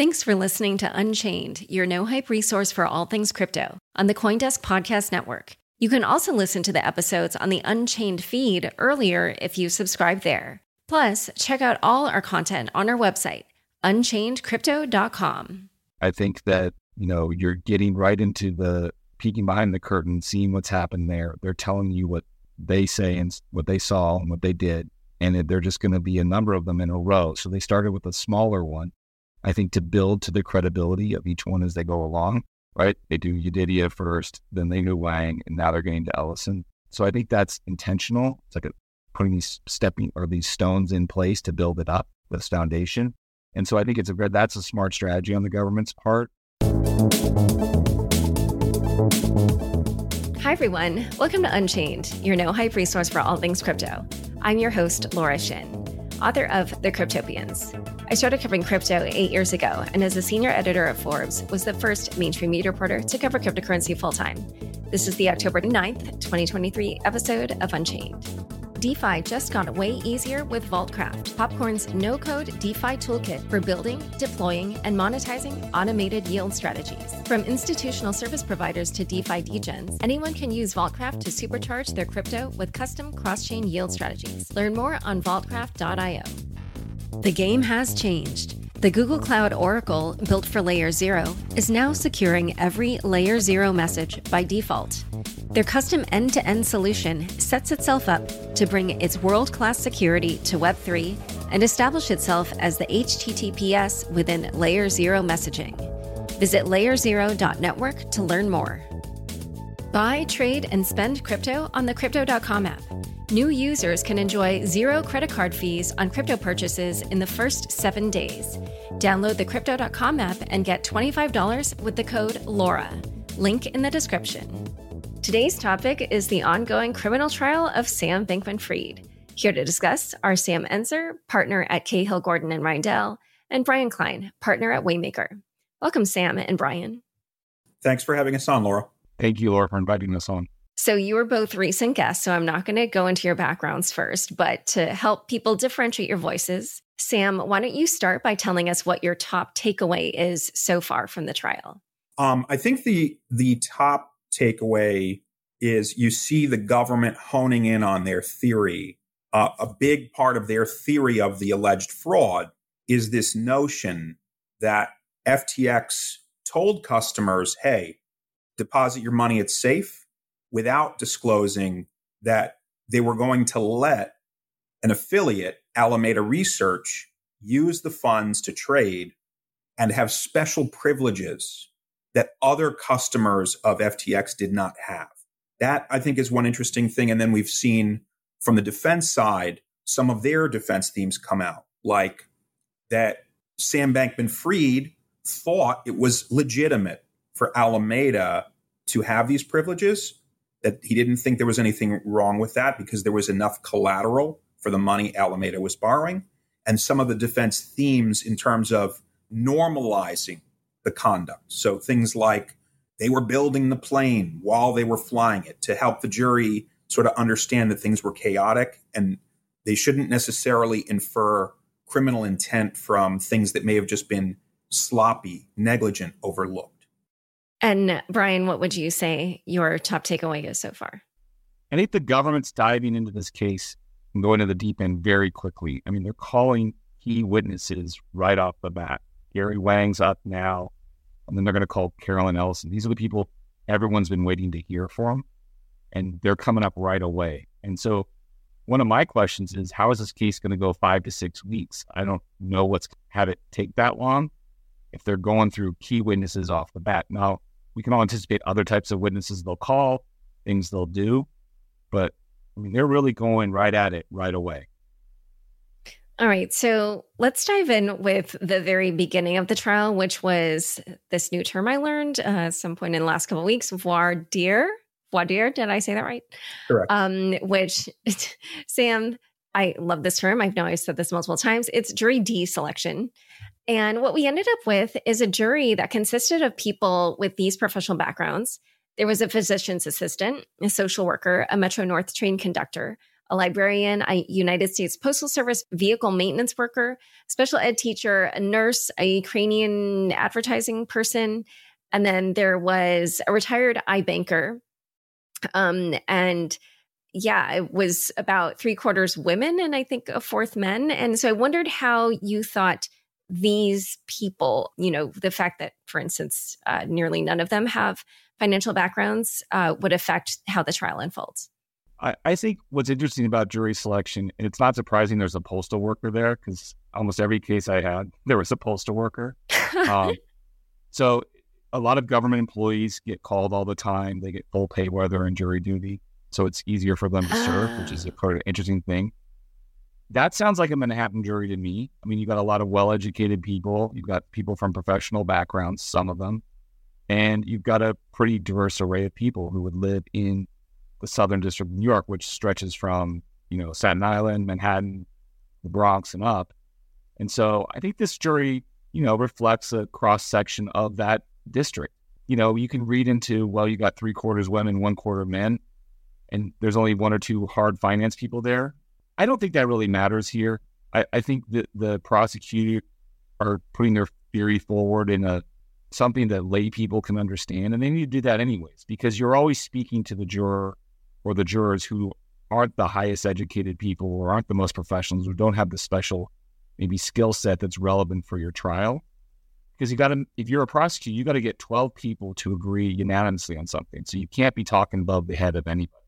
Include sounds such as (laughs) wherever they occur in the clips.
Thanks for listening to Unchained, your no hype resource for all things crypto on the Coindesk Podcast Network. You can also listen to the episodes on the Unchained feed earlier if you subscribe there. Plus, check out all our content on our website, unchainedcrypto.com. I think that, you know, you're getting right into the peeking behind the curtain, seeing what's happened there. They're telling you what they say and what they saw and what they did. And they're just going to be a number of them in a row. So they started with a smaller one, I think, to build to the credibility of each one as they go along, right? They do Yedidia first, then they knew Wang, and now they're getting to Ellison. So I think that's intentional. It's like a, putting these stepping or these stones in place to build it up, this foundation. And so I think it's a that's a smart strategy on the government's part. Hi, everyone. Welcome to Unchained, your no hype resource for all things crypto. I'm your host, Laura Shin, author of The Cryptopians. I started covering crypto eight years ago, and as a senior editor at Forbes, was the first mainstream media reporter to cover cryptocurrency full time. This is the October 9th, 2023 episode of Unchained. DeFi just got way easier with Vaultcraft, Popcorn's no code DeFi toolkit for building, deploying, and monetizing automated yield strategies. From institutional service providers to DeFi degens, anyone can use Vaultcraft to supercharge their crypto with custom cross chain yield strategies. Learn more on vaultcraft.io. The game has changed. The Google Cloud Oracle, built for LayerZero, is now securing every LayerZero message by default. Their custom end to end solution sets itself up to bring its world class security to Web3 and establish itself as the HTTPS within LayerZero messaging. Visit layerzero.network to learn more. Buy, trade, and spend crypto on the Crypto.com app. New users can enjoy zero credit card fees on crypto purchases in the first seven days. Download the Crypto.com app and get $25 with the code LAURA. Link in the description. Today's topic is the ongoing criminal trial of Sam Bankman Fried. Here to discuss are Sam Enzer, partner at Cahill Gordon and Reindel, and Brian Klein, partner at Waymaker. Welcome, Sam and Brian. Thanks for having us on, Laura. Thank you, Laura, for inviting us on. So, you were both recent guests, so I'm not going to go into your backgrounds first, but to help people differentiate your voices, Sam, why don't you start by telling us what your top takeaway is so far from the trial? Um, I think the the top takeaway is you see the government honing in on their theory. Uh, a big part of their theory of the alleged fraud is this notion that FTX told customers, "Hey, deposit your money; it's safe." Without disclosing that they were going to let an affiliate, Alameda Research, use the funds to trade and have special privileges that other customers of FTX did not have. That I think is one interesting thing. And then we've seen from the defense side some of their defense themes come out, like that Sam Bankman Fried thought it was legitimate for Alameda to have these privileges that he didn't think there was anything wrong with that because there was enough collateral for the money Alameda was borrowing. And some of the defense themes in terms of normalizing the conduct. So things like they were building the plane while they were flying it to help the jury sort of understand that things were chaotic and they shouldn't necessarily infer criminal intent from things that may have just been sloppy, negligent, overlooked. And Brian, what would you say your top takeaway is so far? I think the government's diving into this case and going to the deep end very quickly. I mean, they're calling key witnesses right off the bat. Gary Wang's up now. and then they're going to call Caroline Ellison. These are the people everyone's been waiting to hear from, and they're coming up right away. And so, one of my questions is, how is this case going to go five to six weeks? I don't know what's had it take that long. If they're going through key witnesses off the bat, now we can all anticipate other types of witnesses they'll call, things they'll do, but I mean, they're really going right at it right away. All right. So let's dive in with the very beginning of the trial, which was this new term I learned uh, some point in the last couple of weeks, voir dire. Voir dire. Did I say that right? Correct. Um, which, (laughs) Sam, I love this term. I've know I've said this multiple times. It's jury deselection. And what we ended up with is a jury that consisted of people with these professional backgrounds. There was a physician's assistant, a social worker, a Metro North train conductor, a librarian, a United States Postal Service vehicle maintenance worker, special ed teacher, a nurse, a Ukrainian advertising person, and then there was a retired iBanker. Um, and yeah, it was about three quarters women and I think a fourth men. And so I wondered how you thought these people, you know, the fact that, for instance, uh, nearly none of them have financial backgrounds uh, would affect how the trial unfolds. I, I think what's interesting about jury selection, and it's not surprising there's a postal worker there because almost every case I had, there was a postal worker. um, (laughs) so a lot of government employees get called all the time. They get full pay while they're in jury duty. So it's easier for them to serve, which is a kind of interesting thing. That sounds like a Manhattan jury to me. I mean, you've got a lot of well educated people. You've got people from professional backgrounds, some of them. And you've got a pretty diverse array of people who would live in the Southern District of New York, which stretches from, you know, Staten Island, Manhattan, the Bronx, and up. And so I think this jury, you know, reflects a cross section of that district. You know, you can read into, well, you got three quarters women, one quarter men, and there's only one or two hard finance people there. I don't think that really matters here. I, I think that the prosecutor are putting their theory forward in a something that lay people can understand, and they need to do that anyways, because you're always speaking to the juror or the jurors who aren't the highest educated people or aren't the most professionals or don't have the special maybe skill set that's relevant for your trial. Because you got to if you're a prosecutor you got to get 12 people to agree unanimously on something. So you can't be talking above the head of anybody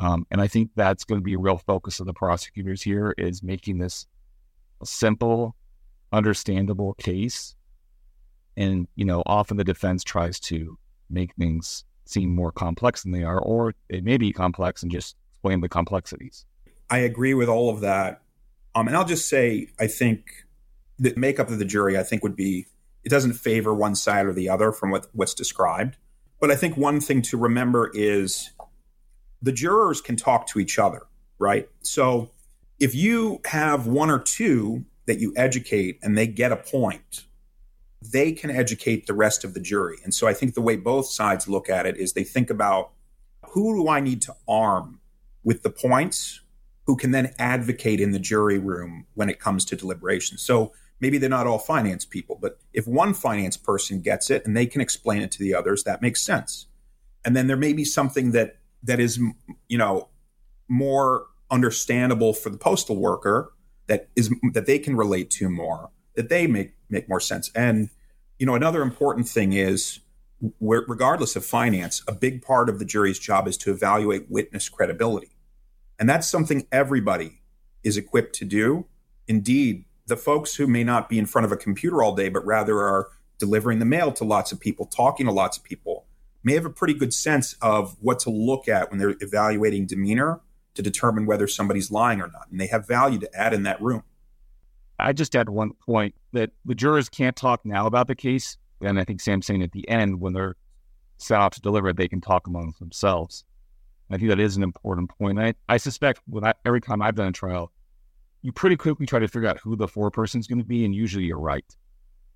um, and i think that's going to be a real focus of the prosecutors here is making this a simple understandable case and you know often the defense tries to make things seem more complex than they are, or it may be complex and just explain the complexities. I agree with all of that. Um, and I'll just say, I think the makeup of the jury, I think, would be it doesn't favor one side or the other from what, what's described. But I think one thing to remember is the jurors can talk to each other, right? So if you have one or two that you educate and they get a point, they can educate the rest of the jury. And so I think the way both sides look at it is they think about who do I need to arm with the points who can then advocate in the jury room when it comes to deliberation. So maybe they're not all finance people, but if one finance person gets it and they can explain it to the others, that makes sense. And then there may be something that that is, you know, more understandable for the postal worker that is that they can relate to more that they make make more sense. And you know, another important thing is, regardless of finance, a big part of the jury's job is to evaluate witness credibility, and that's something everybody is equipped to do. Indeed, the folks who may not be in front of a computer all day, but rather are delivering the mail to lots of people, talking to lots of people, may have a pretty good sense of what to look at when they're evaluating demeanor to determine whether somebody's lying or not. And they have value to add in that room. I just add one point that the jurors can't talk now about the case. And I think Sam's saying at the end, when they're set out to deliver it, they can talk amongst themselves. I think that is an important point. I, I suspect when I, every time I've done a trial, you pretty quickly try to figure out who the foreperson is going to be, and usually you're right,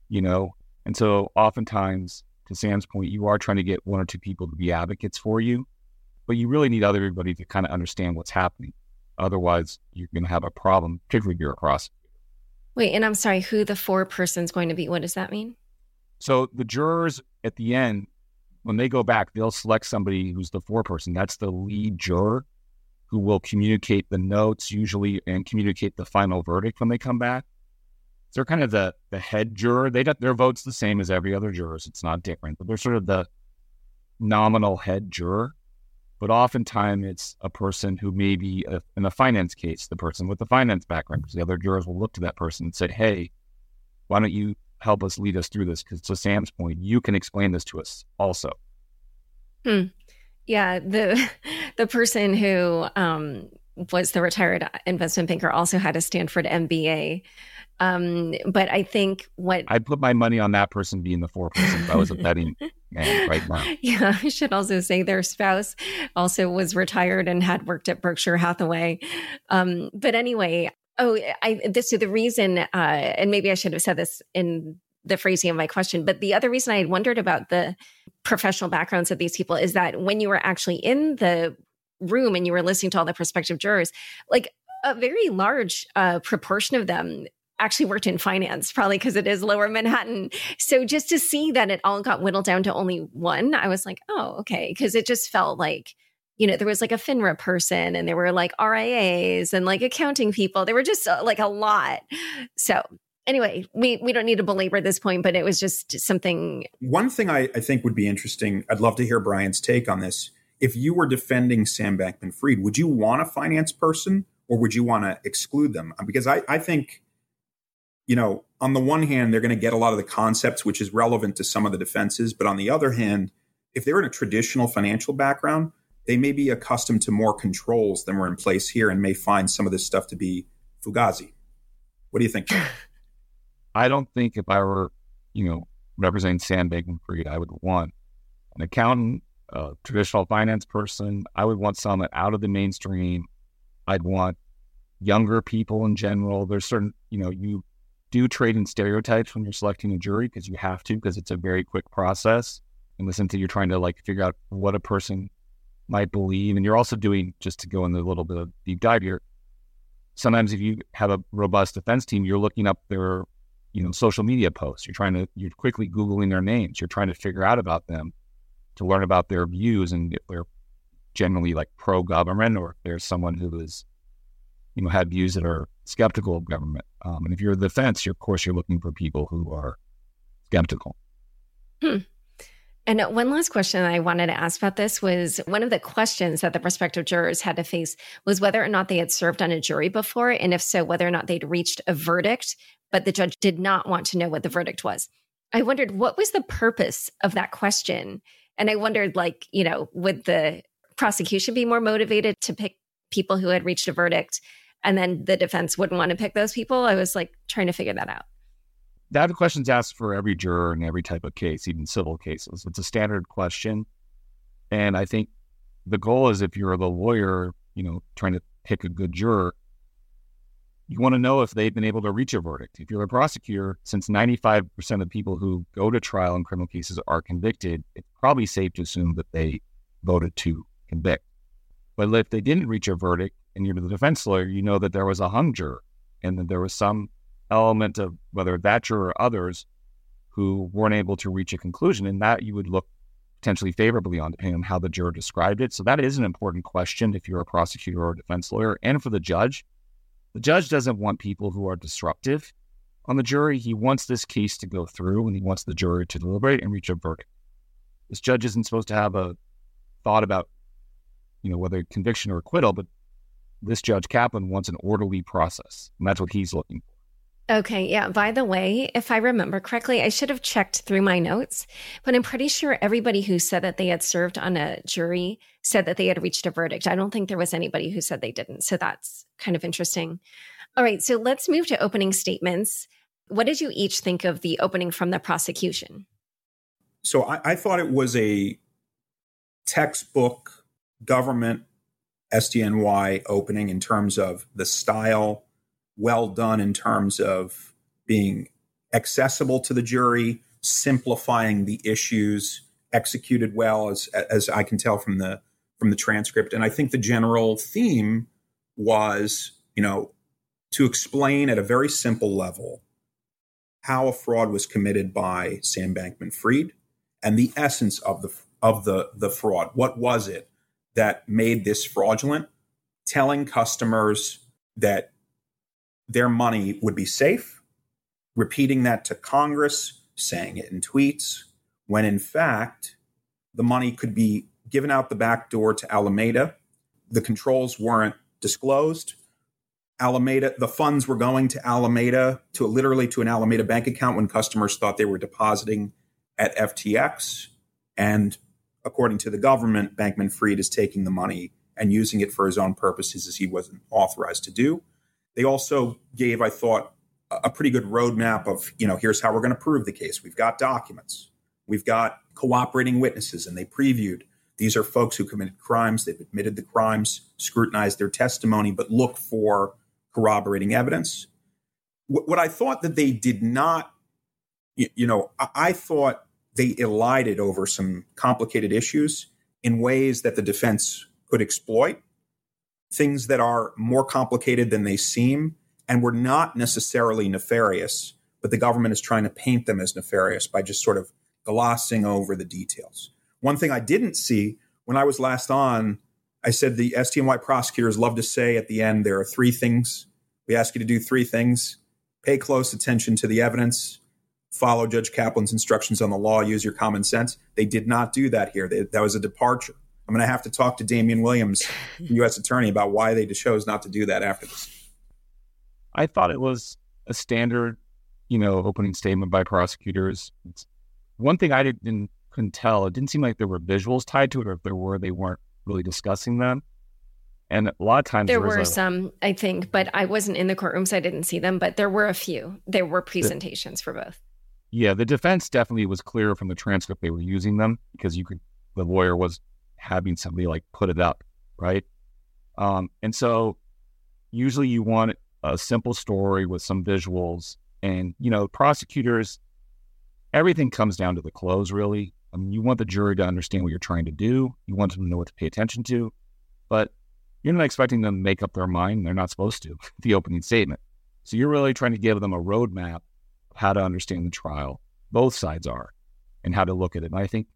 you know. And so, oftentimes, to Sam's point, you are trying to get one or two people to be advocates for you, but you really need everybody to kind of understand what's happening. Otherwise, you're going to have a problem, particularly if you're a prosecutor. Wait, and I'm sorry, who the foreperson's going to be? What does that mean? So the jurors at the end, when they go back, they'll select somebody who's the foreperson. That's the lead juror who will communicate the notes usually and communicate the final verdict when they come back. They're kind of the the head juror. They got their votes the same as every other jurors. It's not different, but they're sort of the nominal head juror. But oftentimes it's a person who may be a, in a finance case, the person with the finance background, because the other jurors will look to that person and say, "Hey, why don't you help us lead us through this?" Because to Sam's point, you can explain this to us also. Hmm. Yeah, the (laughs) the person who um, was the retired investment banker also had a Stanford MBA. Um, but I think what I'd put my money on that person being the foreperson if I was a (laughs) betting man right now. Yeah, I should also say their spouse also was retired and had worked at Berkshire Hathaway. Um, but anyway, oh, I this so the reason, uh, and maybe I should have said this in the phrasing of my question, but the other reason I had wondered about the professional backgrounds of these people is that when you were actually in the room and you were listening to all the prospective jurors, like a very large uh, proportion of them actually worked in finance, probably because it is lower Manhattan. So just to see that it all got whittled down to only one, I was like, oh, okay. Because it just felt like, you know, there was like a FINRA person and there were like RIAs and like accounting people. There were just uh, like a lot. So anyway, we, we don't need to belabor this point, but it was just something. One thing I, I think would be interesting, I'd love to hear Brian's take on this. If you were defending Sam Bankman Fried, would you want a finance person or would you want to exclude them? Because I, I think you know, on the one hand, they're going to get a lot of the concepts, which is relevant to some of the defenses. But on the other hand, if they're in a traditional financial background, they may be accustomed to more controls than were in place here and may find some of this stuff to be fugazi. What do you think? (laughs) I don't think if I were, you know, representing Sam Bankman Fried, I would want an accountant, a traditional finance person. I would want someone out of the mainstream. I'd want younger people in general. There's certain, you know, you do trade in stereotypes when you're selecting a jury because you have to because it's a very quick process. And listen to you're trying to like figure out what a person might believe, and you're also doing just to go in a little bit of deep dive here. Sometimes if you have a robust defense team, you're looking up their you know social media posts. You're trying to you're quickly googling their names. You're trying to figure out about them to learn about their views and if they're generally like pro government or if there's someone who is you know, had views that are skeptical of government. Um, and if you're the defense, you're, of course, you're looking for people who are skeptical. Hmm. And one last question I wanted to ask about this was one of the questions that the prospective jurors had to face was whether or not they had served on a jury before, and if so, whether or not they'd reached a verdict, but the judge did not want to know what the verdict was. I wondered what was the purpose of that question. And I wondered, like, you know, would the prosecution be more motivated to pick people who had reached a verdict and then the defense wouldn't want to pick those people. I was like trying to figure that out. That question's asked for every juror in every type of case, even civil cases. It's a standard question. And I think the goal is if you're the lawyer, you know, trying to pick a good juror, you want to know if they've been able to reach a verdict. If you're a prosecutor, since 95% of people who go to trial in criminal cases are convicted, it's probably safe to assume that they voted to convict. But if they didn't reach a verdict, and you're the defense lawyer, you know that there was a hung juror and that there was some element of whether that juror or others who weren't able to reach a conclusion. And that you would look potentially favorably on, depending on how the juror described it. So that is an important question if you're a prosecutor or a defense lawyer. And for the judge, the judge doesn't want people who are disruptive on the jury. He wants this case to go through and he wants the jury to deliberate and reach a verdict. This judge isn't supposed to have a thought about, you know, whether conviction or acquittal, but this Judge Kaplan wants an orderly process. And that's what he's looking for. Okay. Yeah. By the way, if I remember correctly, I should have checked through my notes, but I'm pretty sure everybody who said that they had served on a jury said that they had reached a verdict. I don't think there was anybody who said they didn't. So that's kind of interesting. All right. So let's move to opening statements. What did you each think of the opening from the prosecution? So I, I thought it was a textbook government SDNY opening in terms of the style, well done in terms of being accessible to the jury, simplifying the issues, executed well as as I can tell from the from the transcript. And I think the general theme was, you know, to explain at a very simple level how a fraud was committed by Sam Bankman Fried and the essence of the of the the fraud. What was it? That made this fraudulent, telling customers that their money would be safe, repeating that to Congress, saying it in tweets, when in fact, the money could be given out the back door to Alameda. The controls weren't disclosed. Alameda, the funds were going to Alameda to literally to an Alameda bank account when customers thought they were depositing at FTX. And according to the government, Bankman Fried is taking the money and using it for his own purposes as he wasn't authorized to do. They also gave, I thought, a pretty good roadmap of, you know, here's how we're going to prove the case. We've got documents, we've got cooperating witnesses, and they previewed these are folks who committed crimes, they've admitted the crimes, scrutinized their testimony, but look for corroborating evidence. What, I thought that they did not, you, know, I thought they elided over some complicated issues in ways that the defense could exploit, things that are more complicated than they seem and were not necessarily nefarious, but the government is trying to paint them as nefarious by just sort of glossing over the details. One thing I didn't see when I was last on, I said the SDNY prosecutors love to say at the end there are three things. We ask you to do three things pay close attention to the evidence, follow Judge Kaplan's instructions on the law, use your common sense. They did not do that here. They, that was a departure. I'm going to have to talk to Damian Williams, U.S. Attorney, about why they chose not to do that after this. I thought it was a standard, you know, opening statement by prosecutors. It's one thing I didn't couldn't tell. It didn't seem like there were visuals tied to it, or if there were, they weren't really discussing them. And a lot of times there, there were a, some, I think, but I wasn't in the courtroom, so I didn't see them. But there were a few. There were presentations the, for both. Yeah, the defense definitely was clear from the transcript they were using them because you could. The lawyer was having somebody like put it up, right? Um, and so usually you want a simple story with some visuals. And, you know, prosecutors, everything comes down to the close, really. I mean, you want the jury to understand what you're trying to do, you want them to know what to pay attention to, but you're not expecting them to make up their mind. They're not supposed to, (laughs) the opening statement. So you're really trying to give them a roadmap how to understand the trial. Both sides are, and how to look at it. And I think,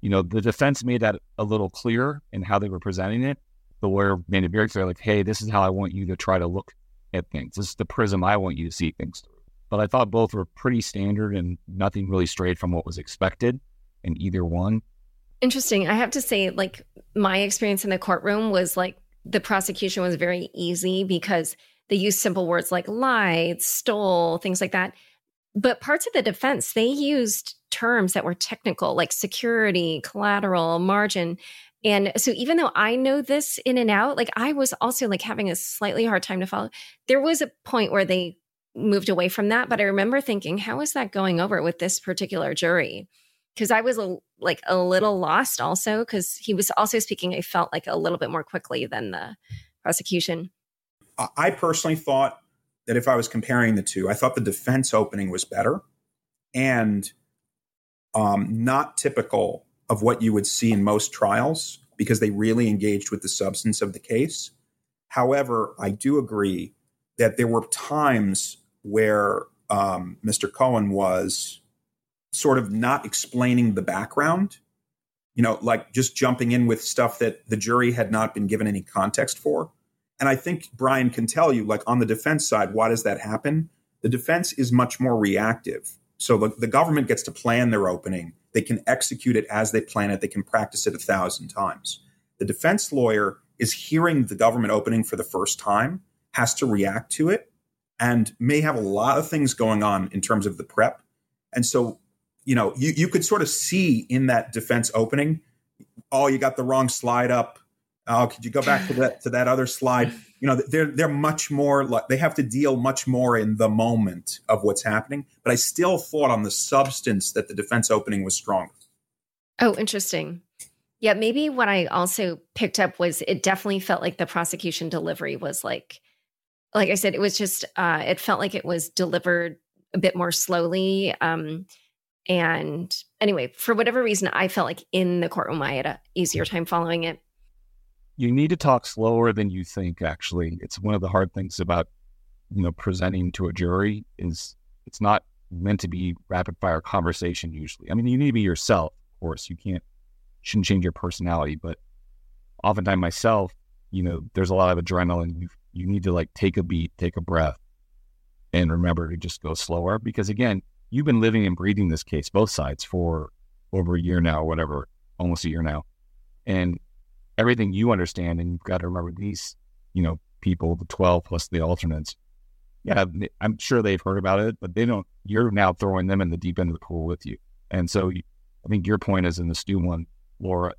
you know, the defense made that a little clearer in how they were presenting it. The lawyer made it very clear, like, hey, this is how I want you to try to look at things. This is the prism I want you to see things through. But I thought both were pretty standard and nothing really strayed from what was expected in either one. Interesting. I have to say, like, my experience in the courtroom was like the prosecution was very easy because they used simple words like lied, stole, things like that. But parts of the defense, they used terms that were technical, like security, collateral, margin. And so even though I know this in and out, like I was also like having a slightly hard time to follow. There was a point where they moved away from that, but I remember thinking, how is that going over with this particular jury? Because I was a, like a little lost also because he was also speaking, I felt like a little bit more quickly than the prosecution. I personally thought that if I was comparing the two, I thought the defense opening was better and um, not typical of what you would see in most trials because they really engaged with the substance of the case. However, I do agree that there were times where um, Mr. Cohen was sort of not explaining the background, you know, like just jumping in with stuff that the jury had not been given any context for. And I think Brian can tell you, like on the defense side, why does that happen? The defense is much more reactive. So the, the government gets to plan their opening they can execute it as they plan it. They can practice it a thousand times. The defense lawyer is hearing the government opening for the first time, has to react to it, and may have a lot of things going on in terms of the prep. And so, you know, you, you could sort of see in that defense opening, oh, you got the wrong slide up. Oh, could you go back to that to that other slide? you know they're they're much more like they have to deal much more in the moment of what's happening but i still thought on the substance that the defense opening was stronger. Oh interesting. Yeah maybe what i also picked up was it definitely felt like the prosecution delivery was like like i said it was just uh it felt like it was delivered a bit more slowly um and anyway for whatever reason i felt like in the courtroom i had a easier time following it you need to talk slower than you think actually. It's one of the hard things about you know presenting to a jury is it's not meant to be rapid fire conversation usually. I mean you need to be yourself of course. You can't shouldn't change your personality but oftentimes myself you know there's a lot of adrenaline. You you need to like take a beat take a breath and remember to just go slower because again, you've been living and breathing this case, both sides, for over a year now, whatever, almost a year now. And everything you understand, and you've got to remember these, you know, people, the 12 plus the alternates. Yeah, I'm sure they've heard about it, but they don't, you're now throwing them in the deep end of the pool with you. And so I think your point is an astute one, Laura,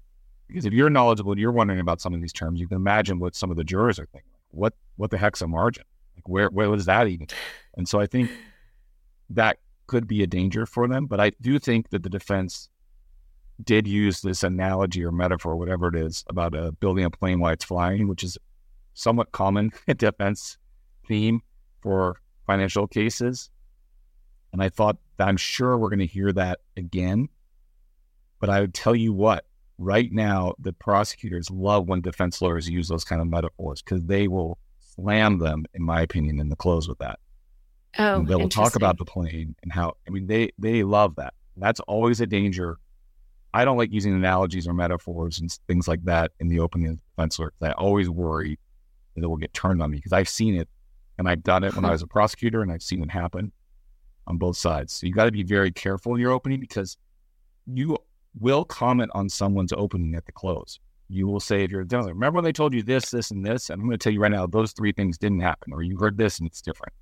because if you're knowledgeable and you're wondering about some of these terms, you can imagine what some of the jurors are thinking. What, what the heck's a margin? Like where, where was that even? And so I think that could be a danger for them. But I do think that the defense did use this analogy or metaphor, whatever it is, about uh, building a plane while it's flying, which is somewhat common (laughs) defense theme for financial cases. And I thought that I'm sure we're going to hear that again. But I would tell you what, right now, the prosecutors love when defense lawyers use those kind of metaphors because they will slam them, in my opinion, in the close with that. Oh, they will talk about the plane and how. I mean, they they love that. That's always a danger. I don't like using analogies or metaphors and things like that in the opening defense work. I always worry that it will get turned on me because I've seen it and I've done it when I (laughs) was a prosecutor and I've seen it happen on both sides. So you got to be very careful in your opening because you will comment on someone's opening at the close. You will say if you're remember when they told you this, this, and this, and I'm going to tell you right now those three things didn't happen, or you heard this and it's different.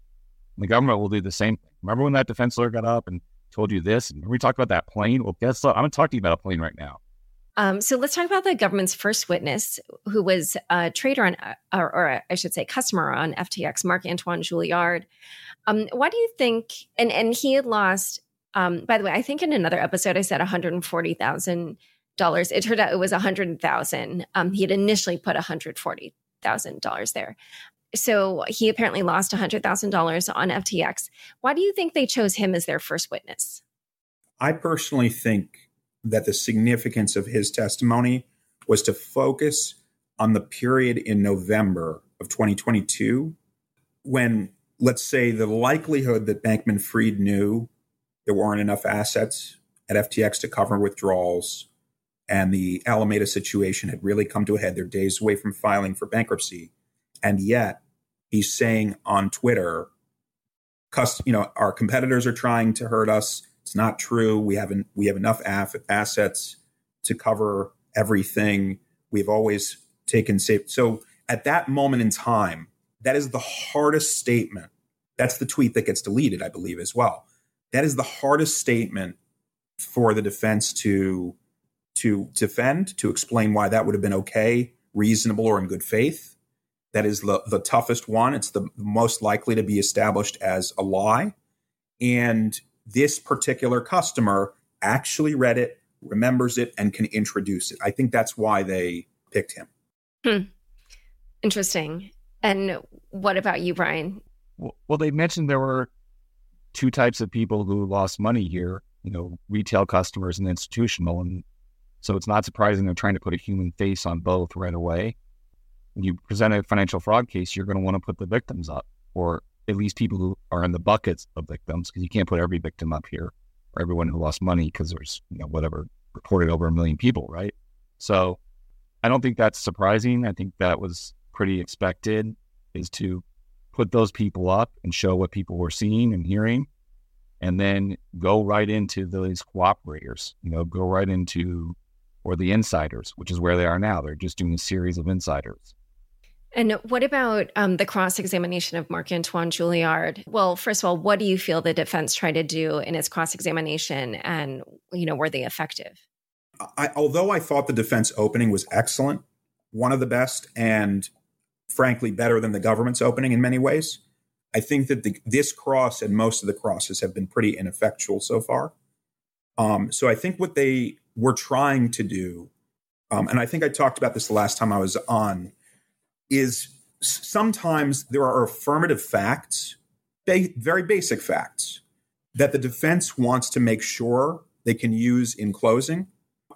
And the government will do the same thing. Remember when that defense lawyer got up and told you this? And we talked about that plane. Well, guess what? I'm going to talk to you about a plane right now. Um, so let's talk about the government's first witness, who was a trader on, uh, or, or I should say, customer on FTX, Marc Antoine Julliard. Um, why do you think? And and he had lost. Um, by the way, I think in another episode I said one hundred forty thousand dollars. It turned out it was hundred thousand. Um, he had initially put hundred forty thousand dollars there. So he apparently lost $100,000 on FTX. Why do you think they chose him as their first witness? I personally think that the significance of his testimony was to focus on the period in November of 2022 when, let's say, the likelihood that Bankman Fried knew there weren't enough assets at FTX to cover withdrawals and the Alameda situation had really come to a head. They're days away from filing for bankruptcy. And yet he's saying on Twitter, you know, our competitors are trying to hurt us. It's not true. We haven't we have enough assets to cover everything. We've always taken safe. So at that moment in time, that is the hardest statement. That's the tweet that gets deleted, I believe, as well. That is the hardest statement for the defense to to defend, to explain why that would have been okay, reasonable, or in good faith. That is the, the toughest one. It's the most likely to be established as a lie. And this particular customer actually read it, remembers it, and can introduce it. I think that's why they picked him. Hmm. Interesting. And what about you, Brian? Well, they mentioned there were two types of people who lost money here, you know, retail customers and institutional. And so it's not surprising they're trying to put a human face on both right away. When you present a financial fraud case, you're going to want to put the victims up or at least people who are in the buckets of victims, because you can't put every victim up here or everyone who lost money because there's, you know, whatever reported over a million people, right? So I don't think that's surprising. I think that was pretty expected is to put those people up and show what people were seeing and hearing and then go right into those cooperators, you know, go right into or the insiders, which is where they are now. They're just doing a series of insiders. And what about um, the cross examination of Marc Antoine Julliard? Well, first of all, what do you feel the defense tried to do in its cross examination, and you know, were they effective? I, although I thought the defense opening was excellent, one of the best, and frankly better than the government's opening in many ways, I think that the, this cross and most of the crosses have been pretty ineffectual so far. Um, so I think what they were trying to do, um, and I think I talked about this the last time I was on is sometimes there are affirmative facts, ba- very basic facts, that the defense wants to make sure they can use in closing.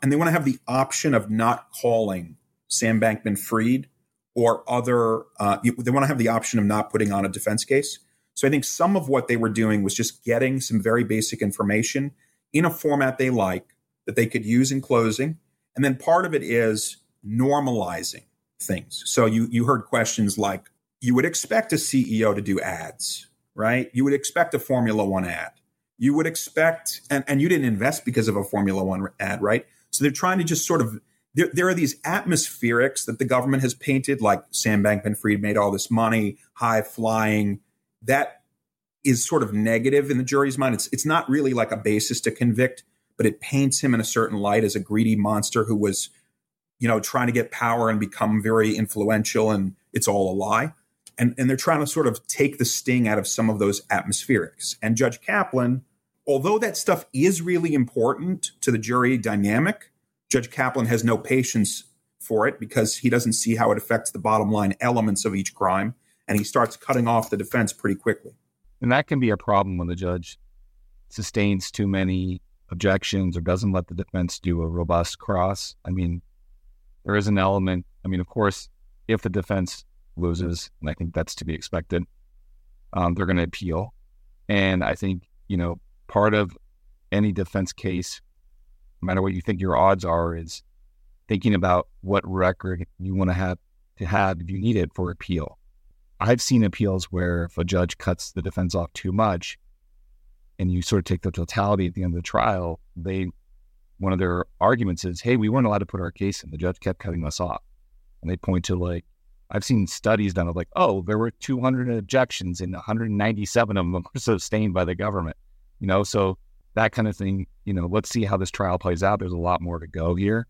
And they want to have the option of not calling Sam Bankman Fried or other, uh, they want to have the option of not putting on a defense case. So I think some of what they were doing was just getting some very basic information in a format they like that they could use in closing. And then part of it is normalizing things. So you you heard questions like you would expect a CEO to do ads, right? You would expect a Formula One ad. You would expect, and, and you didn't invest because of a Formula One ad, right? So they're trying to just sort of, there, there are these atmospherics that the government has painted, like Sam Bankman Fried made all this money, high flying. That is sort of negative in the jury's mind. It's, it's not really like a basis to convict, but it paints him in a certain light as a greedy monster who was, you know, trying to get power and become very influential, and it's all a lie and, and they're trying to sort of take the sting out of some of those atmospherics. And Judge Kaplan, although that stuff is really important to the jury dynamic, Judge Kaplan has no patience for it because he doesn't see how it affects the bottom line elements of each crime. And he starts cutting off the defense pretty quickly. And that can be a problem when the judge sustains too many objections or doesn't let the defense do a robust cross. I mean, there is an element. I mean, of course, if the defense loses, and I think that's to be expected. Um, they're going to appeal, and I think you know part of any defense case, no matter what you think your odds are, is thinking about what record you want to have to have if you need it for appeal. I've seen appeals where if a judge cuts the defense off too much, and you sort of take the totality at the end of the trial, they one of their arguments is, "Hey, we weren't allowed to put our case in. The judge kept cutting us off," and they point to like I've seen studies done of like, oh, there were 200 objections and 197 of them (laughs) were sustained by the government. You know, so that kind of thing. You know, let's see how this trial plays out. There's a lot more to go here,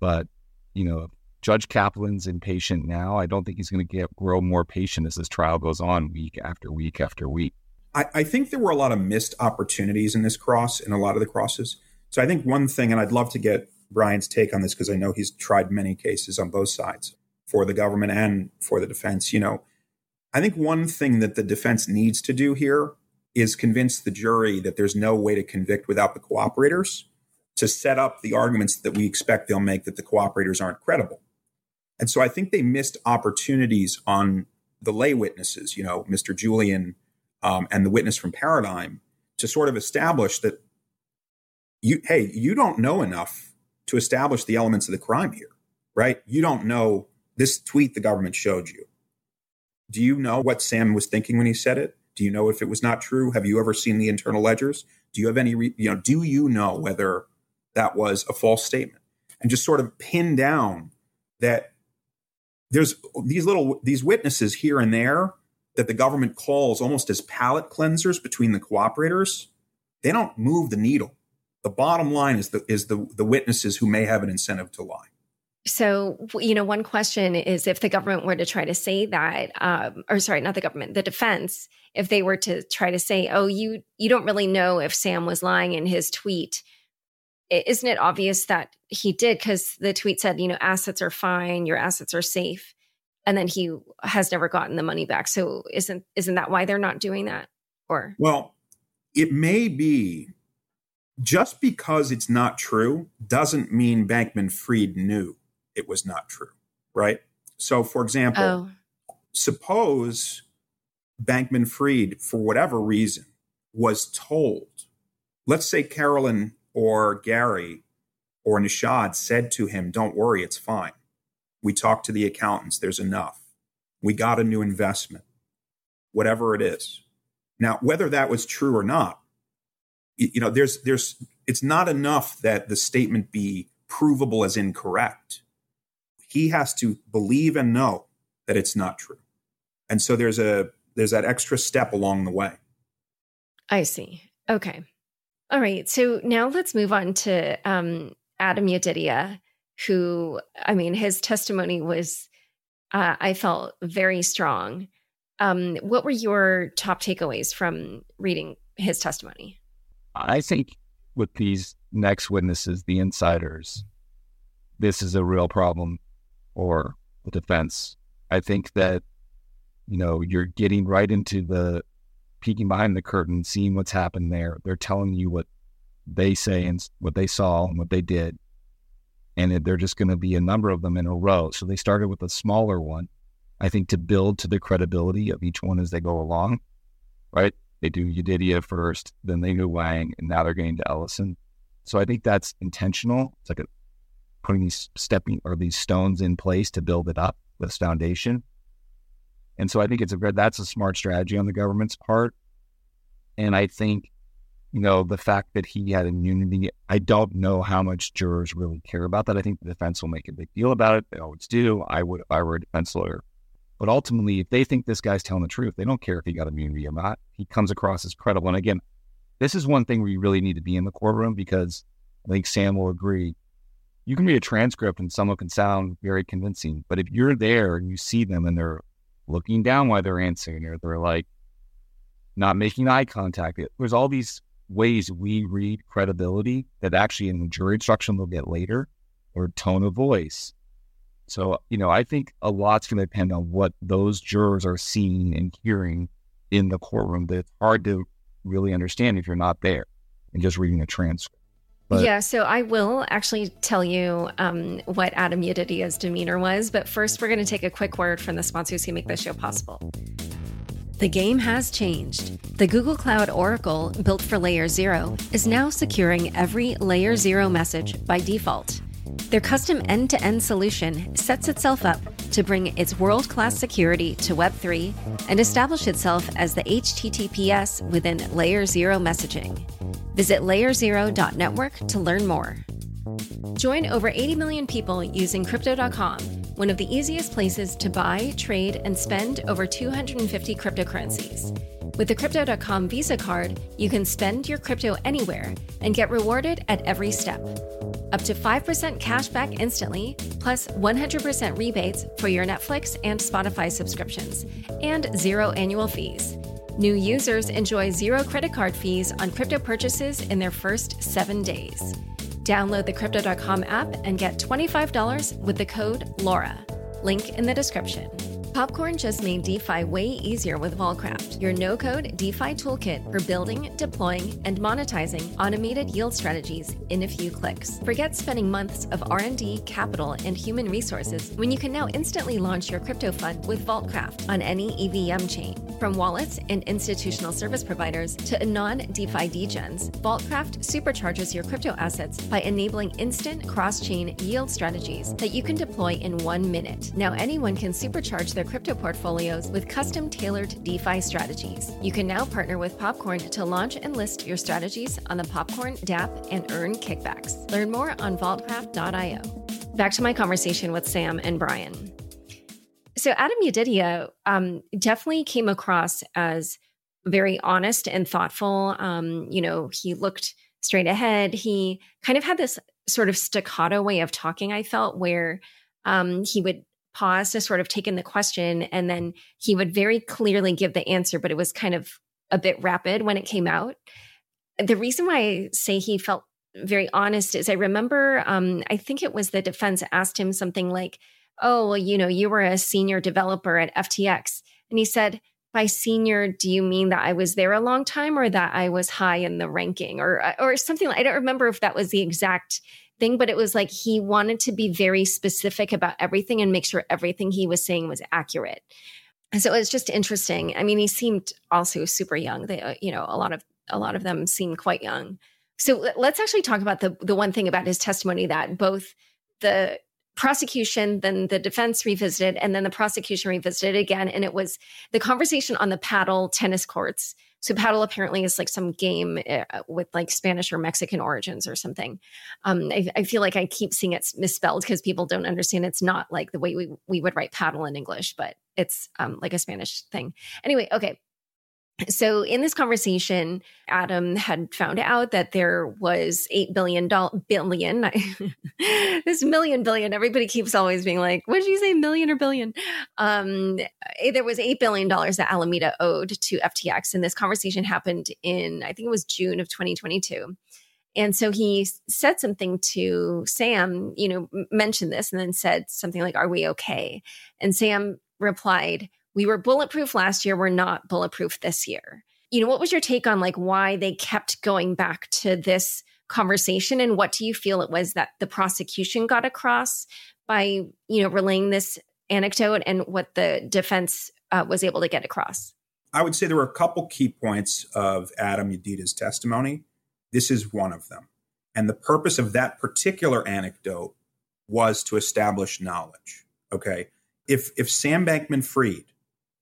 but you know, Judge Kaplan's impatient now. I don't think he's going to get grow more patient as this trial goes on week after week after week. I, I think there were a lot of missed opportunities in this cross, in a lot of the crosses. So I think one thing, and I'd love to get Brian's take on this because I know he's tried many cases on both sides for the government and for the defense. You know, I think one thing that the defense needs to do here is convince the jury that there's no way to convict without the cooperators to set up the arguments that we expect they'll make that the cooperators aren't credible. And so I think they missed opportunities on the lay witnesses, you know, Mr. Julian um, and the witness from Paradigm to sort of establish that you, hey, you don't know enough to establish the elements of the crime here, right? You don't know this tweet the government showed you. Do you know what Sam was thinking when he said it? Do you know if it was not true? Have you ever seen the internal ledgers? Do you have any, re- you know, do you know whether that was a false statement? And just sort of pin down that there's these little, these witnesses here and there that the government calls almost as palate cleansers between the cooperators. They don't move the needle. The bottom line is the, is the, the witnesses who may have an incentive to lie. So, you know, one question is if the government were to try to say that, um, or sorry, not the government, the defense, if they were to try to say, "Oh, you you don't really know if Sam was lying in his tweet," isn't it obvious that he did? Because the tweet said, "You know, assets are fine, your assets are safe," and then he has never gotten the money back. So, isn't isn't that why they're not doing that? Or well, it may be just because it's not true doesn't mean Bankman Fried knew it was not true, right? So, for example, oh. suppose Bankman Fried, for whatever reason, was told, let's say Caroline or Gary or Nishad said to him, Don't worry, it's fine. We talked to the accountants, there's enough. We got a new investment, whatever it is. Now, whether that was true or not, you know, there's, there's, it's not enough that the statement be provable as incorrect he has to believe and know that it's not true. And so there's a there's that extra step along the way. I see. Okay. All right. So now let's move on to um, Adam Yedidia, who, I mean, his testimony was, uh, I felt very strong. Um, what were your top takeaways from reading his testimony? I think with these next witnesses, the insiders, this is a real problem or the defense. I think that, you know, you're getting right into the peeking behind the curtain, seeing what's happened there. They're telling you what they say and what they saw and what they did. And they're just going to be a number of them in a row. So they started with a smaller one, I think, to build to the credibility of each one as they go along, right? They do Yedidia first, then they do Wang, and now they're getting to Ellison. So I think that's intentional. It's like a putting these stepping or these stones in place to build it up, this foundation. And so I think it's a that's a smart strategy on the government's part. And I think, you know, the fact that he had immunity, I don't know how much jurors really care about that. I think the defense will make a big deal about it. They always do. I would if I were a defense lawyer. But ultimately, if they think this guy's telling the truth, they don't care if he got immunity or not. He comes across as credible. And again, this is one thing where you really need to be in the courtroom because I think Sam will agree. You can read a transcript and someone can sound very convincing, but if you're there and you see them and they're looking down while they're answering, or they're like not making eye contact, there's all these ways we read credibility that actually in jury instruction we'll get later, or tone of voice. So, you know, I think a lot's going to depend on what those jurors are seeing and hearing in the courtroom that it's hard to really understand if you're not there and just reading a transcript. But, yeah, so I will actually tell you um, what Adam Yedidia's demeanor was, but first we're going to take a quick word from the sponsors who make this show possible. The game has changed. The Google Cloud Oracle, built for LayerZero, is now securing every LayerZero message by default. Their custom end to end solution sets itself up to bring its world class security to Web3 and establish itself as the HTTPS within LayerZero messaging. Visit layerzero.network to learn more. Join over 80 million people using Crypto.com, one of the easiest places to buy, trade, and spend over 250 cryptocurrencies. With the Crypto.com Visa card, you can spend your crypto anywhere and get rewarded at every step. Up to 5% cash back instantly, plus 100% rebates for your Netflix and Spotify subscriptions, and zero annual fees. New users enjoy zero credit card fees on crypto purchases in their first seven days. Download the Crypto.com app and get $25 with the code LAURA. Link in the description. Popcorn just made DeFi way easier with Vaultcraft, your no-code DeFi toolkit for building, deploying, and monetizing automated yield strategies in a few clicks. Forget spending months of R&D, capital, and human resources when you can now instantly launch your crypto fund with Vaultcraft on any EVM chain. From wallets and institutional service providers to non-DeFi degens, Vaultcraft supercharges your crypto assets by enabling instant cross-chain yield strategies that you can deploy in one minute. Now anyone can supercharge their their crypto portfolios with custom tailored DeFi strategies. You can now partner with Popcorn to launch and list your strategies on the Popcorn dApp and earn kickbacks. Learn more on vaultcraft.io. Back to my conversation with Sam and Brian. So Adam Yedidia um, definitely came across as very honest and thoughtful. Um, you know, he looked straight ahead. He kind of had this sort of staccato way of talking, I felt, where um, he would pause to sort of take in the question and then he would very clearly give the answer but it was kind of a bit rapid when it came out. The reason why i say he felt very honest is i remember um, i think it was the defense asked him something like oh well you know you were a senior developer at ftx and he said by senior do you mean that i was there a long time or that i was high in the ranking? Or or something i don't remember if that was the exact thing, but it was like he wanted to be very specific about everything and make sure everything he was saying was accurate. And so it's just interesting. I mean, he seemed also super young. They, uh, you know, a lot of a lot of them seem quite young. So let's actually talk about the the one thing about his testimony that both the prosecution, then the defense revisited, and then the prosecution revisited again. And it was the conversation on the paddle tennis courts so paddle apparently is like some game uh, with like Spanish or Mexican origins or something. Um, I, I, feel like I keep seeing it misspelled because people don't understand. It's not like the way we we would write paddle in English, but it's um, like a Spanish thing. Anyway, okay so in this conversation adam had found out that there was eight billion dollar billion (laughs) this million billion everybody keeps always being like what did you say million or billion? Um eh, there was eight billion dollars that alameda owed to ftx and this conversation happened in i think it was june of 2022 and so he said something to sam you know mentioned this and then said something like are we okay? And sam replied we were bulletproof last year, we're not bulletproof this year. You know, what was your take on like why they kept going back to this conversation and what do you feel it was that the prosecution got across by, you know, relaying this anecdote and what the defense uh, was able to get across? I would say there were a couple key points of Adam Yedidia's testimony. This is one of them. And the purpose of that particular anecdote was to establish knowledge. Okay. If if Sam Bankman Fried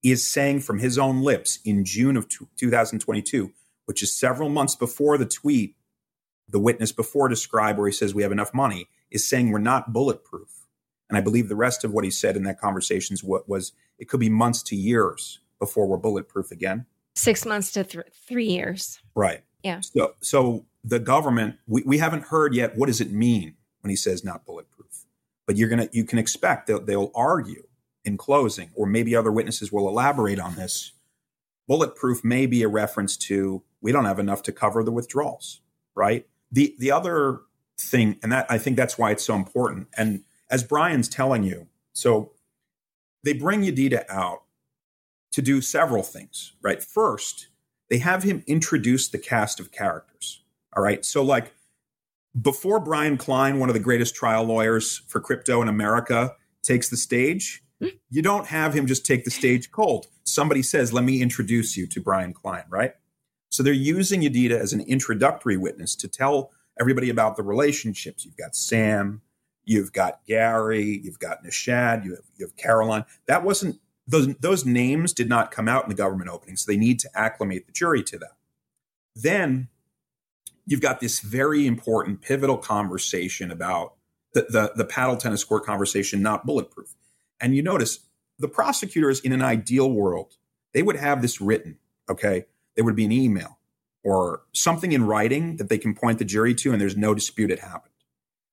is saying from his own lips in June of 2022, which is several months before the tweet, the witness before described where he says we have enough money, is saying we're not bulletproof. And I believe the rest of what he said in that conversation was it could be months to years before we're bulletproof again. Six months to th- three years. Right. Yeah. So, so the government, we, we haven't heard yet what does it mean when he says not bulletproof. But you're gonna you can expect that they'll argue in closing, or maybe other witnesses will elaborate on this. Bulletproof may be a reference to we don't have enough to cover the withdrawals, right? The the other thing, and that I think that's why it's so important. And as Brian's telling you, so they bring Yedidia out to do several things, right? First, they have him introduce the cast of characters. All right. So, like, before Brian Klein, one of the greatest trial lawyers for crypto in America, takes the stage. You don't have him just take the stage cold. Somebody says, Let me introduce you to Brian Klein, right? So they're using Yedidia as an introductory witness to tell everybody about the relationships. You've got Sam, you've got Gary, you've got Nishad, you have, you have Caroline. That wasn't those those names did not come out in the government opening, so they need to acclimate the jury to that. Then you've got this very important pivotal conversation about the, the, the paddle tennis court conversation, not bulletproof. And you notice the prosecutors in an ideal world, they would have this written, okay? There would be an email or something in writing that they can point the jury to, and there's no dispute it happened.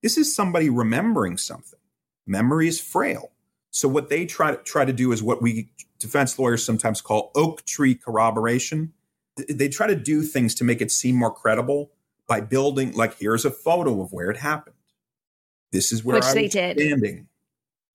This is somebody remembering something. Memory is frail. So what they try to try to do is what we defense lawyers sometimes call oak tree corroboration. They try to do things to make it seem more credible by building like here's a photo of where it happened. This is where Which I they was did. standing.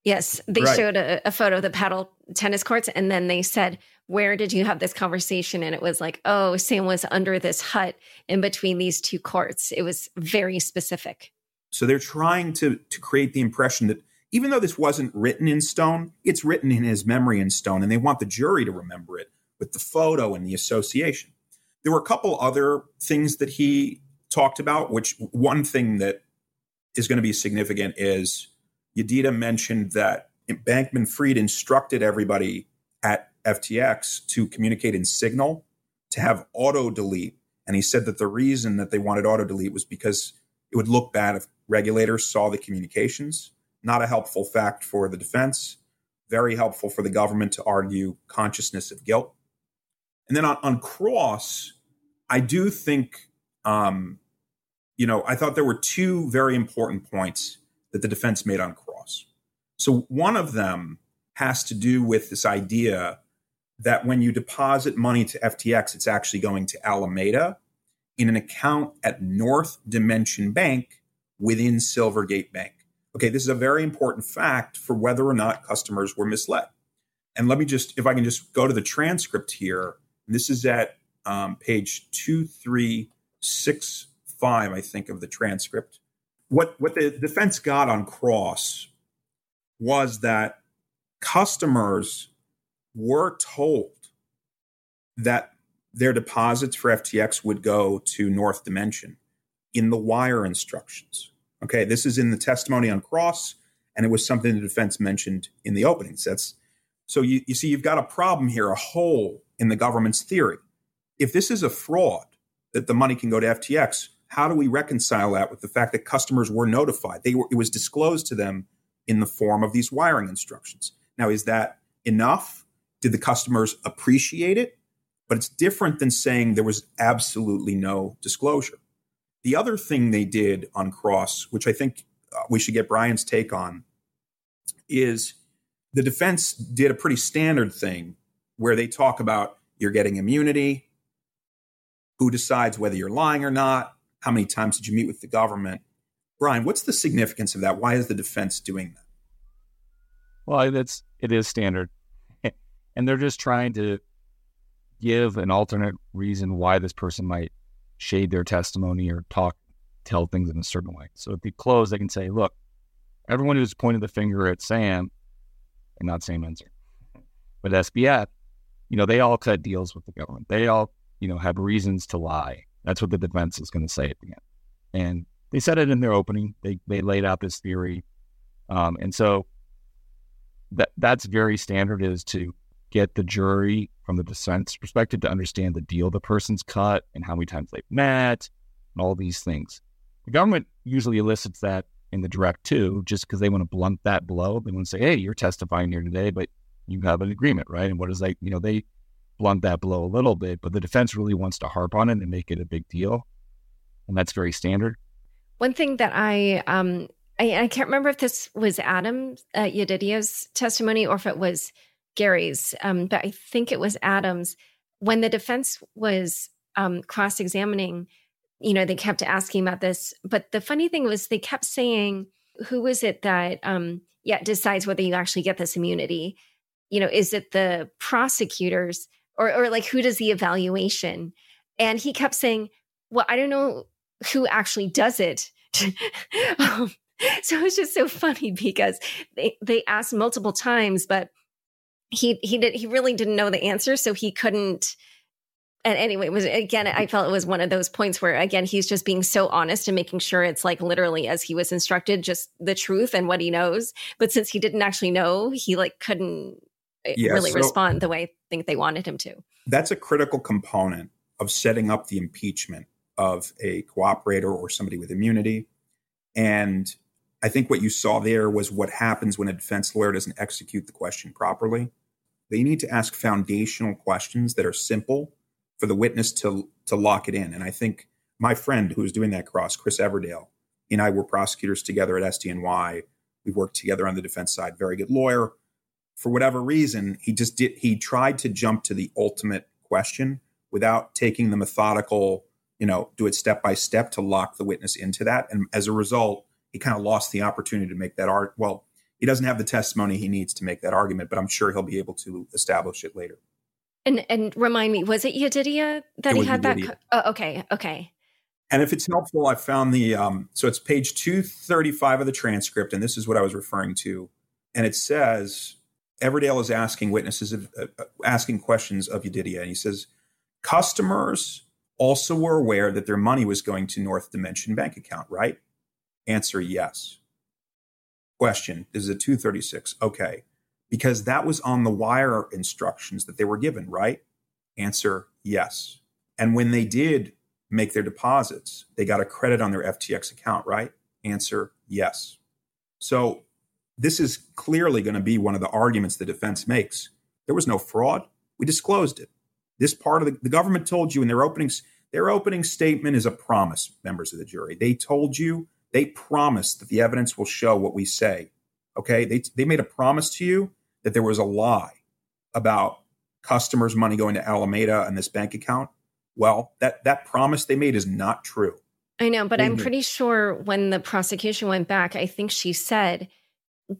Yes, they Right. showed a, a photo of the paddle tennis courts, and then they said, "Where did you have this conversation?" And it was like, "Oh, Sam was under this hut in between these two courts." It was very specific. So they're trying to to create the impression that even though this wasn't written in stone, it's written in his memory in stone, and they want the jury to remember it with the photo and the association. There were a couple other things that he talked about, which one thing that is going to be significant is Yedidia mentioned that Bankman Fried instructed everybody at FTX to communicate in Signal to have auto delete. And he said that the reason that they wanted auto delete was because it would look bad if regulators saw the communications. Not a helpful fact for the defense, very helpful for the government to argue consciousness of guilt. And then on, on cross, I do think, um, you know, I thought there were two very important points that the defense made on cross. So one of them has to do with this idea that when you deposit money to FTX, it's actually going to Alameda in an account at North Dimension Bank within Silvergate Bank. Okay, this is a very important fact for whether or not customers were misled. And let me just, if I can just go to the transcript here, this is at um, page 2365, I think, of the transcript. What, what the defense got on cross was that customers were told that their deposits for FTX would go to North Dimension in the wire instructions. Okay, this is in the testimony on cross, and it was something the defense mentioned in the openings. That's so you, you see, you've got a problem here, a hole in the government's theory. If this is a fraud that the money can go to FTX, how do we reconcile that with the fact that customers were notified? They were it was disclosed to them in the form of these wiring instructions. Now, is that enough? Did the customers appreciate it? But it's different than saying there was absolutely no disclosure. The other thing they did on Cross, which I think uh, we should get Brian's take on, is the defense did a pretty standard thing where they talk about you're getting immunity, who decides whether you're lying or not, how many times did you meet with the government. Brian, what's the significance of that? Why is the defense doing that? Well, it's it is standard, (laughs) and they're just trying to give an alternate reason why this person might shade their testimony or talk, tell things in a certain way. So if they close, they can say, "Look, everyone who's pointed the finger at Sam, and not Sam Enzer, but SBF, you know, they all cut deals with the government. They all, you know, have reasons to lie. That's what the defense is going to say at the end, and they said it in their opening. They they laid out this theory, um, and so that that's very standard is to get the jury from the defense perspective to understand the deal the person's cut and how many times they've met and all these things. The government usually elicits that in the direct too, just because they want to blunt that blow. They want to say, hey, you're testifying here today, but you have an agreement, right? And what is that? You know, they blunt that blow a little bit, but the defense really wants to harp on it and make it a big deal. And that's very standard. One thing that I, um, I, I can't remember if this was Adam uh, testimony or if it was Gary's, um, but I think it was Adam's. When the defense was um, cross examining, you know, they kept asking about this. But the funny thing was, they kept saying, who is it that, um, yeah, decides whether you actually get this immunity? You know, is it the prosecutors or, or like who does the evaluation? And he kept saying, well, I don't know who actually does it. (laughs) um, so it was just so funny because they, they asked multiple times, but he he did he really didn't know the answer, so he couldn't. And anyway, it was again, I felt it was one of those points where again he's just being so honest and making sure it's like literally as he was instructed, just the truth and what he knows. But since he didn't actually know, he like couldn't Eh, yeah, really so respond the way I think they wanted him to. That's a critical component of setting up the impeachment of a cooperator or somebody with immunity. And I think what you saw there was what happens when a defense lawyer doesn't execute the question properly. They need to ask foundational questions that are simple for the witness to to lock it in. And I think my friend who was doing that cross, Chris Everdell, he and I were prosecutors together at SDNY. We worked together on the defense side. Very good lawyer. For whatever reason, he just did. He tried to jump to the ultimate question without taking the methodical, you know, do it step by step to lock the witness into that. And as a result, he kind of lost the opportunity to make that art. Well, he doesn't have the testimony he needs to make that argument, but I'm sure he'll be able to establish it later. And and remind me, was it Yedidia that it he had Yedidia. that? Oh, okay, okay. And if it's helpful, I found the um, so it's page two thirty five of the transcript, and this is what I was referring to, and it says Everdell is asking witnesses uh, uh asking questions of Yedidia, and he says customers also were aware that their money was going to North Dimension bank account, right? Answer yes. Question This is a 236. Okay. Because that was on the wire instructions that they were given, right? Answer yes. And when they did make their deposits, they got a credit on their FTX account, right? Answer yes. So this is clearly going to be one of the arguments the defense makes. There was no fraud. We disclosed it. This part of the, the government told you in their opening their opening statement is a promise, members of the jury. They told you they promised that the evidence will show what we say. Okay. They, they made a promise to you that there was a lie about customers' money going to Alameda and this bank account. Well, that, that promise they made is not true. I know, but I'm pretty sure when the prosecution went back, I think she said,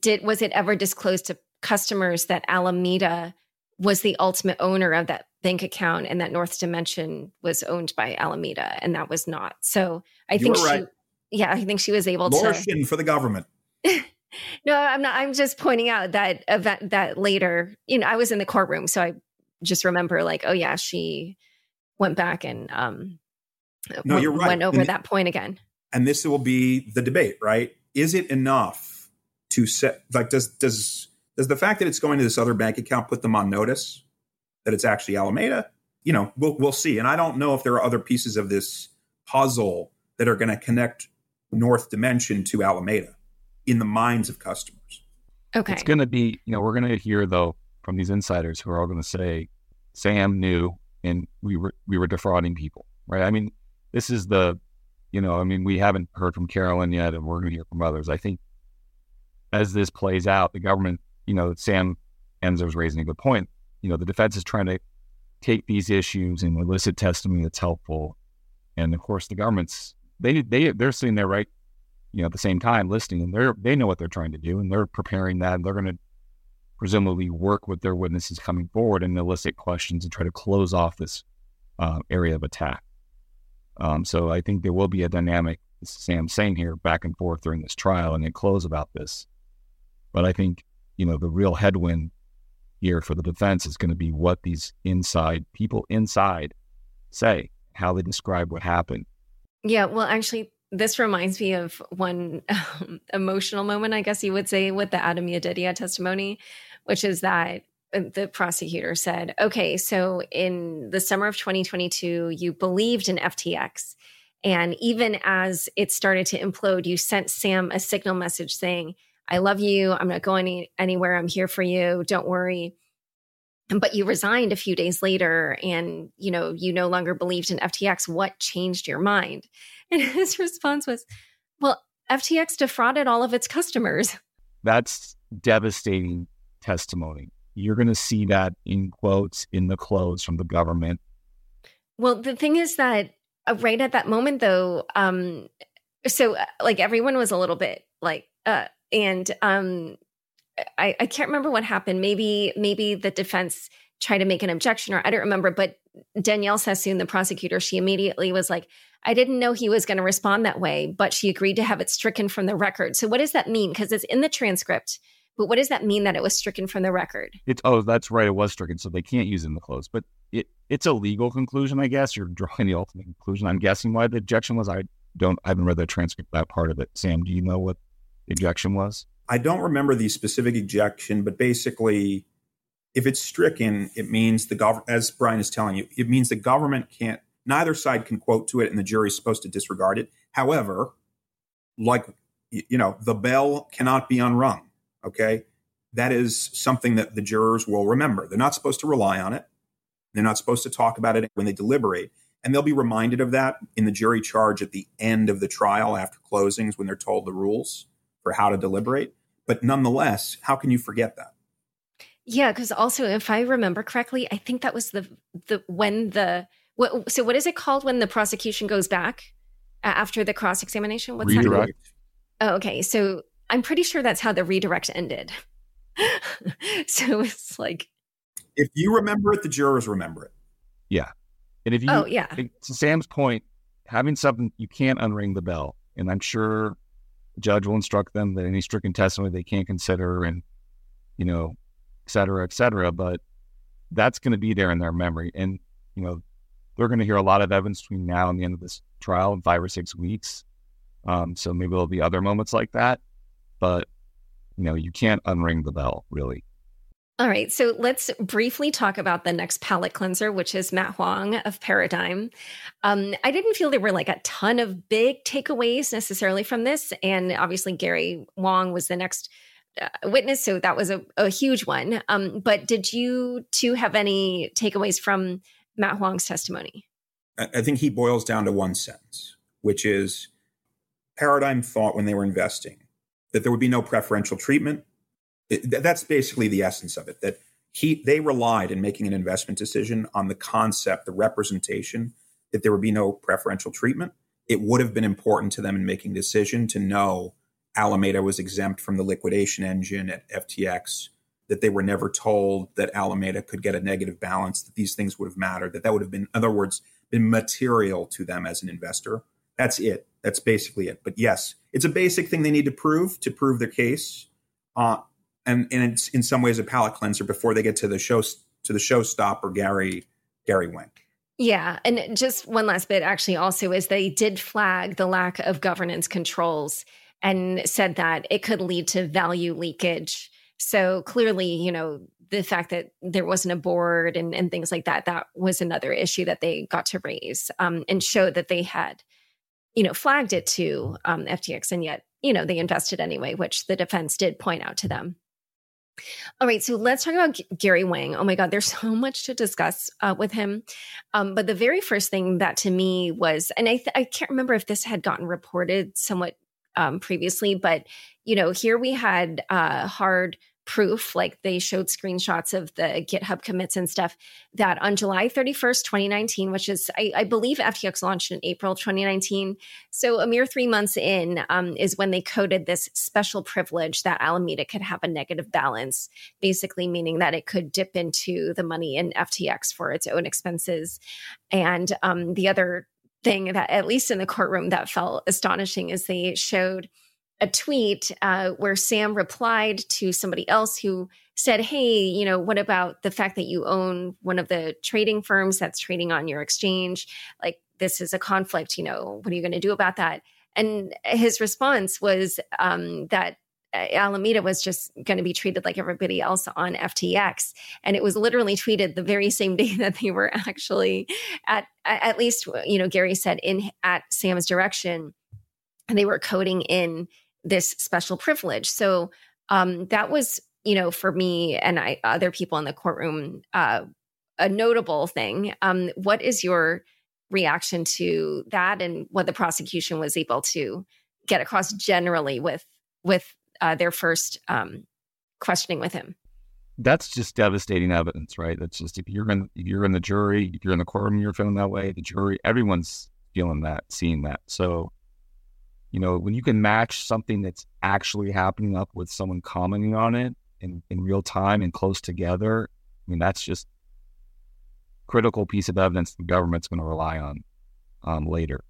did was it ever disclosed to customers that Alameda was the ultimate owner of that bank account and that North Dimension was owned by Alameda and that was not. So I think she right yeah, I think she was able Laura to. Shin for the government. (laughs) no, I'm not. I'm just pointing out that event that later, you know, I was in the courtroom, so I just remember like, oh yeah, she went back and um, no, you're right. went over and, that point again. And this will be the debate, right? Is it enough to set like does does does the fact that it's going to this other bank account put them on notice that it's actually Alameda? You know, we'll we'll see. And I don't know if there are other pieces of this puzzle that are going to connect North Dimension to Alameda in the minds of customers. Okay. It's going to be, you know, we're going to hear though from these insiders who are all going to say Sam knew and we were we were defrauding people, right? I mean, this is the, you know, I mean, we haven't heard from Caroline yet, and we're going to hear from others. I think as this plays out, the government, you know, Sam Enzer was raising a good point. You know, the defense is trying to take these issues and elicit testimony that's helpful, and of course, the government's they they they're sitting there right, you know, at the same time listening, and they're they know what they're trying to do, and they're preparing that, and they're going to presumably work with their witnesses coming forward and elicit questions and try to close off this uh, area of attack. Um, so I think there will be a dynamic, Sam saying here, back and forth during this trial, and they close about this. But I think you know the real headwind here for the defense is going to be what these inside people inside say, how they describe what happened, yeah, well, actually, this reminds me of one um, emotional moment, I guess you would say, with the Adam Yedidia testimony, which is that uh, the prosecutor said, okay, so in the summer of 2022, you believed in FTX. And even as it started to implode, you sent Sam a signal message saying, I love you. I'm not going anywhere. I'm here for you. Don't worry. But you resigned a few days later and, you know, you no longer believed in FTX. What changed your mind? (laughs) And his response was, well, FTX defrauded all of its customers. That's devastating testimony. You're going to see that in quotes in the close from the government. Well, the thing is that uh, right at that moment, though, um, so uh, like everyone was a little bit like, uh, and um, I, I can't remember what happened. Maybe maybe the defense tried to make an objection, or I don't remember. But Danielle Sassoon, the prosecutor, she immediately was like, I didn't know he was going to respond that way, but she agreed to have it stricken from the record. So what does that mean? Because it's in the transcript. But what does that mean that it was stricken from the record? It's oh, that's right, it was stricken, so they can't use it in the close. But it it's a legal conclusion, I guess. You're drawing the ultimate conclusion. I'm guessing why the objection was. I don't. I haven't read the transcript that part of it. Sam, do you know what the objection was? I don't remember the specific objection, but basically, if it's stricken, it means the government, as Brian is telling you, it means the government can't. Neither side can quote to it, and the jury's supposed to disregard it. However, like you know, the bell cannot be unrung. Okay, that is something that the jurors will remember. They're not supposed to rely on it. They're not supposed to talk about it when they deliberate. And they'll be reminded of that in the jury charge at the end of the trial after closings when they're told the rules for how to deliberate. But nonetheless, how can you forget that? Yeah, because also, if I remember correctly, I think that was the the when the what, so what is it called when the prosecution goes back after the cross examination? What's redirect. that? Oh, okay. So I'm pretty sure that's how the redirect ended. (laughs) so it's like if you remember it, the jurors remember it. Yeah. And if you, oh, yeah. To Sam's point, having something, you can't unring the bell. And I'm sure the judge will instruct them that any stricken testimony they can't consider and, you know, et cetera, et cetera. But that's going to be there in their memory. And, you know, they're going to hear a lot of evidence between now and the end of this trial in five or six weeks. Um, so maybe there'll be other moments like that. But, you know, you can't unring the bell, really. All right, so let's briefly talk about the next palate cleanser, which is Matt Huang of Paradigm. Um, I didn't feel there were like a ton of big takeaways necessarily from this. And obviously, Gary Wang was the next uh, witness, so that was a, a huge one. Um, but did you two have any takeaways from Matt Huang's testimony? I think he boils down to one sentence, which is Paradigm thought when they were investing that there would be no preferential treatment it, that's basically the essence of it. That he they relied in making an investment decision on the concept, the representation that there would be no preferential treatment. It would have been important to them in making decision to know Alameda was exempt from the liquidation engine at FTX, that they were never told that Alameda could get a negative balance, that these things would have mattered, that that would have been, in other words, been material to them as an investor. That's it. That's basically it. But yes, it's a basic thing they need to prove to prove their case. Uh, and and it's in some ways a palate cleanser before they get to the show to the showstopper Gary Gary Wang. Yeah, and just one last bit actually also is they did flag the lack of governance controls and said that it could lead to value leakage. So clearly, you know, the fact that there wasn't a board and, and things like that, that was another issue that they got to raise um, and showed that they had, you know, flagged it to um, FTX and yet, you know, they invested anyway, which the defense did point out to them. All right, so let's talk about G- Gary Wang. Oh my God, there's (laughs) so much to discuss uh, with him. Um, but the very first thing that to me was, and I, th- I can't remember if this had gotten reported somewhat um, previously, but you know, here we had uh, hard proof, like they showed screenshots of the GitHub commits and stuff, that on July 31st, 2019, which is, I, I believe FTX launched in April 2019. So a mere three months in um, is when they coded this special privilege that Alameda could have a negative balance, basically meaning that it could dip into the money in FTX for its own expenses. And um, the other thing that, at least in the courtroom, that felt astonishing is they showed a tweet uh, where Sam replied to somebody else who said, Hey, you know, what about the fact that you own one of the trading firms that's trading on your exchange? Like, this is a conflict, you know, what are you going to do about that? And his response was um, that Alameda was just going to be treated like everybody else on FTX. And it was literally tweeted the very same (laughs) day that they were actually at, at least, you know, Gary said in at Sam's direction, and they were coding in this special privilege. So um, that was, you know, for me and I, other people in the courtroom, uh, a notable thing. Um, what is your reaction to that and what the prosecution was able to get across generally with with uh, their first um, questioning with him. That's just devastating evidence, right? That's just if you're in if you're in the jury, if you're in the courtroom, you're feeling that way. The jury, everyone's feeling that, seeing that. So, you know, when you can match something that's actually happening up with someone commenting on it in, in real time and close together, I mean, that's just critical piece of evidence the government's going to rely on um, later.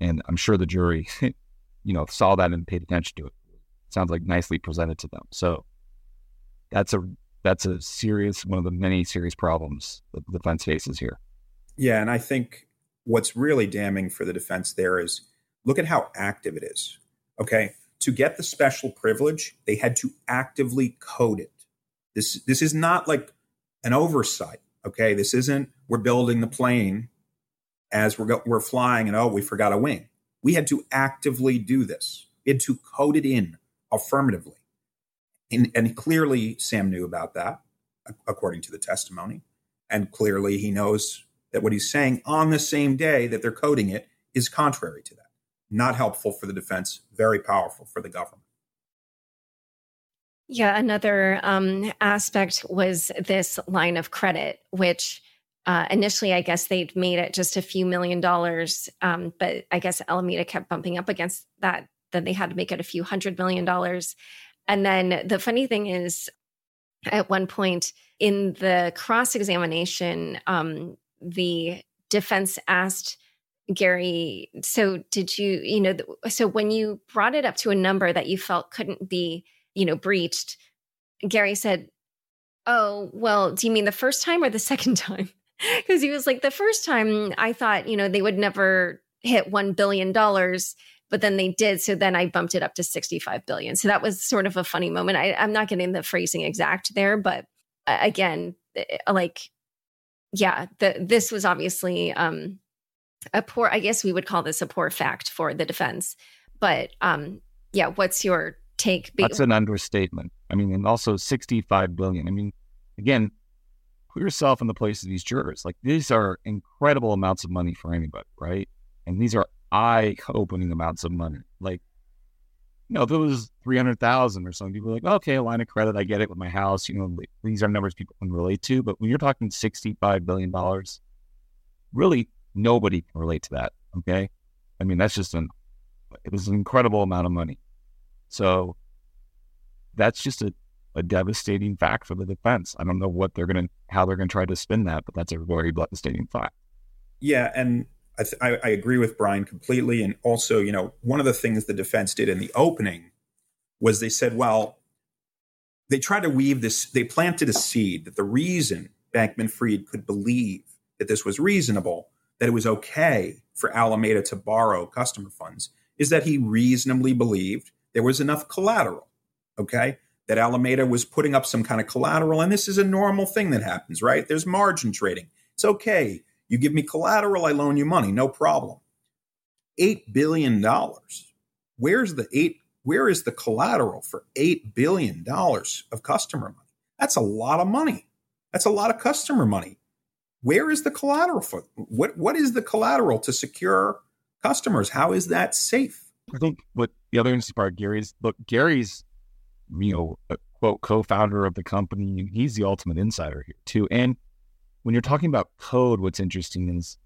And I'm sure the jury, (laughs) you know, saw that and paid attention to it sounds like nicely presented to them. So that's a that's a serious one of the many serious problems that the defense faces here. Yeah, and I think what's really damning for the defense there is look at how active it is. Okay, to get the special privilege, they had to actively code it. This this is not like an oversight. Okay, this isn't we're building the plane as we're go, we're flying and oh we forgot a wing. We had to actively do this. We had to code it in affirmatively. And, and clearly, Sam knew about that, according to the testimony. And clearly, he knows that what he's saying on the same day that they're coding it is contrary to that. Not helpful for the defense, very powerful for the government. Yeah, another um, aspect was this line of credit, which uh, initially, I guess they'd made it just a few million dollars, um, but I guess Alameda kept bumping up against that then they had to make it a few hundred million dollars. And then the funny thing is, at one point in the cross examination, um, the defense asked Gary, so did you, you know, so when you brought it up to a number that you felt couldn't be, you know, breached, Gary said, Oh, well, do you mean the first time or the (laughs) second time? Because he was like, The first time I thought, you know, they would never hit $1 billion but then they did. So then I bumped it up to 65 billion. So that was sort of a funny moment. I, I'm not getting the phrasing exact there, but uh, again, eh, like, yeah, the, this was obviously um, a poor, I guess we would call this a poor fact for the defense. But um, yeah, what's your take? That's an understatement. I mean, and also 65 billion. I mean, again, put yourself in the place of these jurors. Like these are incredible amounts of money for anybody, right? And these are eye opening amounts of money. Like, you know, if it was 300,000 or something, people are like, okay, a line of credit, I get it with my house. You know, these are numbers people can relate to. But when you're talking $65 billion, really nobody can relate to that. Okay. I mean, that's just an, it was an incredible amount of money. So that's just a, a devastating fact for the defense. I don't know what they're going to, how they're going to try to spin that, but that's a very devastating fact. Yeah. And I, th- I, I agree with Brian completely. And also, you know, one of the things the defense did in the opening was they said, well, they tried to weave this, they planted a seed that the reason Bankman Fried could believe that this was reasonable, that it was okay for Alameda to borrow customer funds, is that he reasonably believed there was enough collateral. Okay. That Alameda was putting up some kind of collateral. And this is a normal thing that happens, right? There's margin trading. It's okay you give me collateral, I loan you money, no problem. $8 billion. Where's the eight? Where is the collateral for $8 billion of customer money? That's a lot of money. That's a lot of customer money. Where is the collateral for what what is the collateral to secure customers? How is that safe? I think what the other interesting part, Gary's look, Gary's, you know, quote co-founder of the company. and He's the ultimate insider here too. And when you're talking about code, what's interesting is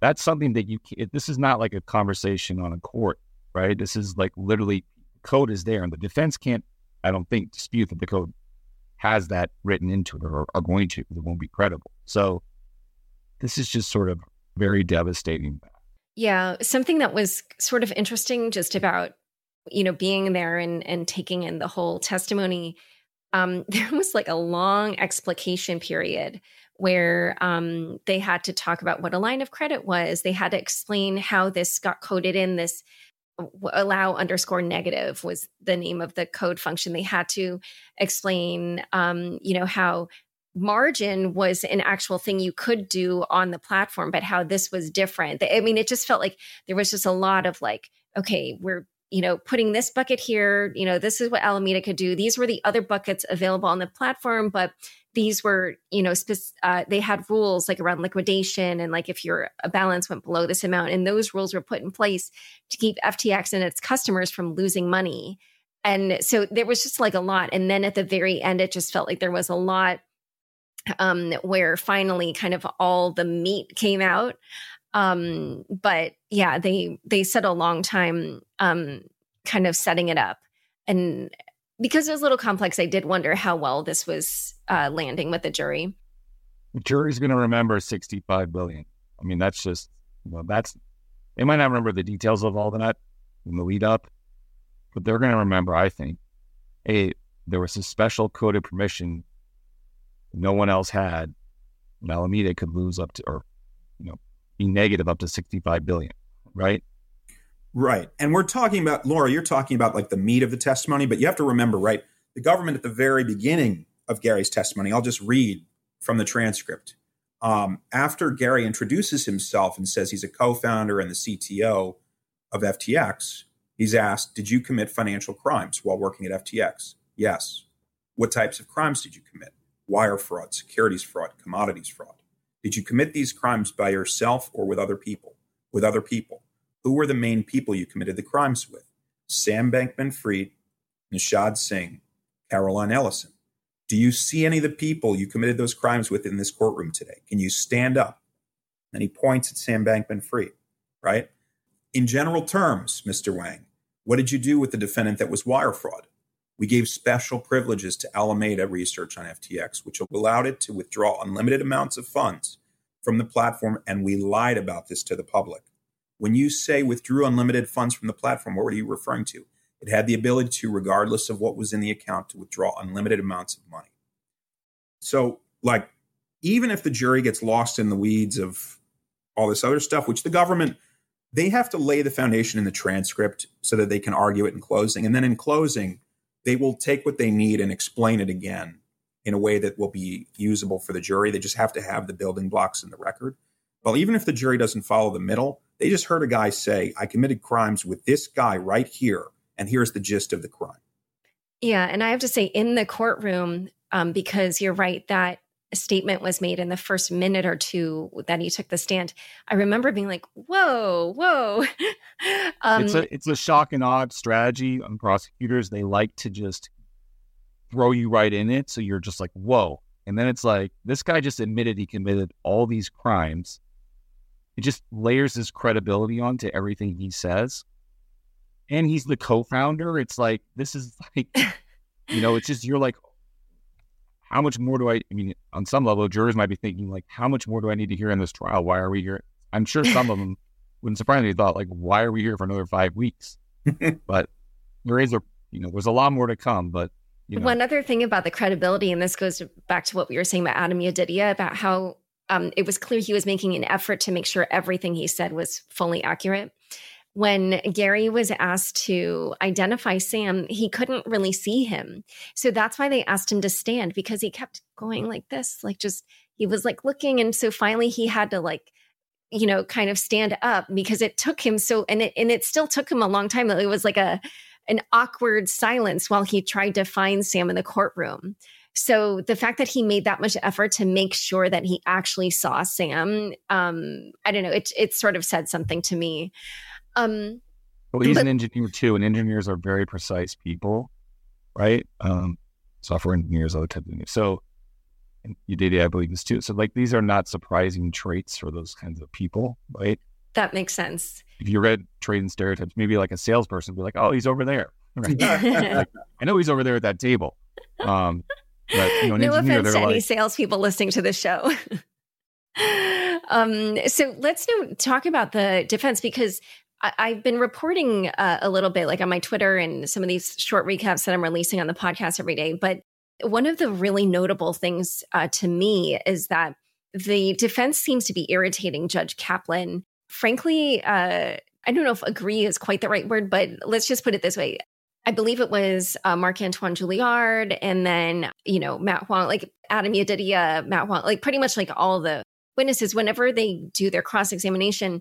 that's something that you, this is not like a conversation on a court, right? This is like literally code is there and the defense can't, I don't think, dispute that the code has that written into it or are going to, it won't be credible. So this is just sort of very devastating. Yeah. Something that was sort of interesting just about, you know, being there and, and taking in the whole testimony. Um, (laughs) there was like a long explication period where um, they had to talk about what a line of credit was. They had to explain how this got coded in this allow underscore negative was the name of the code function. They had to explain, um, you know, how margin was an actual thing you could do on the platform, but how this was different. I mean, it just felt like there was just a lot of like, okay, we're you know, putting this bucket here, you know, this is what Alameda could do. These were the other buckets available on the platform, but these were, you know, uh, they had rules like around liquidation and like if your balance went below this amount, and those rules were put in place to keep FTX and its customers from losing money. And so there was just like a lot. And then at the very end, it just felt like there was a lot um, where finally kind of all the meat came out. Um but yeah they they said a long time um kind of setting it up. And because it was a little complex i did wonder how well this was uh landing with the jury. The jury's going to remember 65 billion. I mean that's just well that's they might not remember the details of all that in the lead up but they're going to remember i think. Hey there was a special coded permission no one else had Alameda could lose up to or you know be negative up to 65 billion, right? Right. And we're talking about, Laura, you're talking about like the meat of the testimony, but you have to remember, right? The government at the very beginning of Gary's testimony, I'll just read from the transcript. Um, after Gary introduces himself and says he's a co founder and the CTO of FTX, he's asked, Did you commit financial crimes while working at FTX? Yes. What types of crimes did you commit? Wire fraud, securities fraud, commodities fraud. Did you commit these crimes by yourself or with other people? With other people. Who were the main people you committed the crimes with? Sam Bankman Fried, Nishad Singh, Caroline Ellison. Do you see any of the people you committed those crimes with in this courtroom today? Can you stand up? And he points at Sam Bankman Fried, right? In general terms, Mr. Wang, what did you do with the defendant that was wire fraud? We gave special privileges to Alameda Research on FTX, which allowed it to withdraw unlimited amounts of funds from the platform, and we lied about this to the public. When you say withdrew unlimited funds from the platform, what were you referring to? It had the ability to, regardless of what was in the account, to withdraw unlimited amounts of money. So, like, even if the jury gets lost in the weeds of all this other stuff, which the government, they have to lay the foundation in the transcript so that they can argue it in closing. And then in closing, they will take what they need and explain it again in a way that will be usable for the jury. They just have to have the building blocks in the record. Well, even if the jury doesn't follow the middle, they just heard a guy say, I committed crimes with this guy right here, and here's the gist of the crime. Yeah. And I have to say, in the courtroom, um, because you're right that statement was made in the first minute or two that he took the stand, I remember being like, "Whoa, whoa!" (laughs) um, it's a it's a shock and awe strategy on prosecutors. They like to just throw you right in it, so you're just like, "Whoa!" And then it's like this guy just admitted he committed all these crimes. It just layers his credibility onto everything he says, and he's the co-founder. It's like this is (laughs) like, you know, it's just you're like, how much more do I, I mean, on some level, jurors might be thinking, like, how much more do I need to hear in this trial? Why are we here? I'm sure some of them (laughs) wouldn't surprise me, thought, like, why are we here for another five weeks? (laughs) but there is a, you know, there's a lot more to come. But, you know. One other thing about the credibility, and this goes back to what we were saying about Adam Yedidia, about how um, it was clear he was making an effort to make sure everything he said was fully accurate when Gary was asked to identify Sam, he couldn't really see him. So that's why they asked him to stand because he kept going like this, like just he was like looking. And so finally he had to like, you know, kind of stand up because it took him so and it and it still took him a long time. It was like a an awkward silence while he tried to find Sam in the courtroom. So the fact that he made that much effort to make sure that he actually saw Sam, um, I don't know, it it sort of said something to me. Um, well, he's but, an engineer too, and engineers are very precise people, right? Um, software engineers, other types of engineers. So, you did, I believe, this too. So, like, these are not surprising traits for those kinds of people, right? That makes sense. If you read Trade and Stereotypes, maybe like a salesperson be like, "Oh, he's over there." (laughs) Right? (laughs) like, I know he's over there at that table. Um, but, you know, no offense to like, any salespeople listening to the show. (laughs) um, so let's now talk about the defense because I, have been reporting uh, a little bit, like on my Twitter and some of these short recaps that I'm releasing on the podcast every day. But one of the really notable things uh, to me is that the defense seems to be irritating Judge Kaplan. Frankly, uh, I don't know if agree is quite the right word, but let's just put it this way. I believe it was uh, Marc Antoine Julliard and then, you know, Matt Huang, like Adam Yedidia, Matt Huang, like pretty much like all the witnesses, whenever they do their cross examination,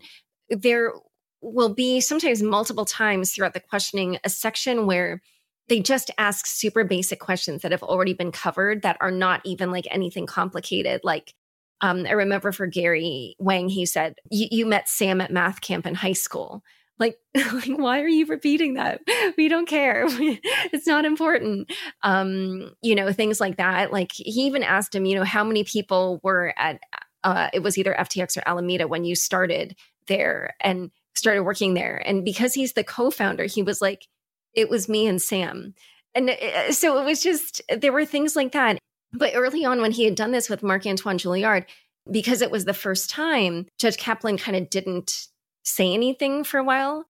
there will be sometimes multiple times throughout the questioning a section where they just ask super basic questions that have already been covered that are not even like anything complicated. Like, um, I remember for Gary Wang, he said, You met Sam at math camp in high school. Like, (laughs) like, why are you repeating that? We don't care. (laughs) it's not important. Um, you know, things like that. Like, he even asked him, you know, how many people were at, uh, it was either FTX or Alameda when you started there and started working there. And because he's the co founder, he was like, it was me and Sam. And uh, so it was just, there were things like that. But early on, when he had done this with Marc Antoine Julliard, because it was the first time, Judge Kaplan kind of didn't say anything for a while.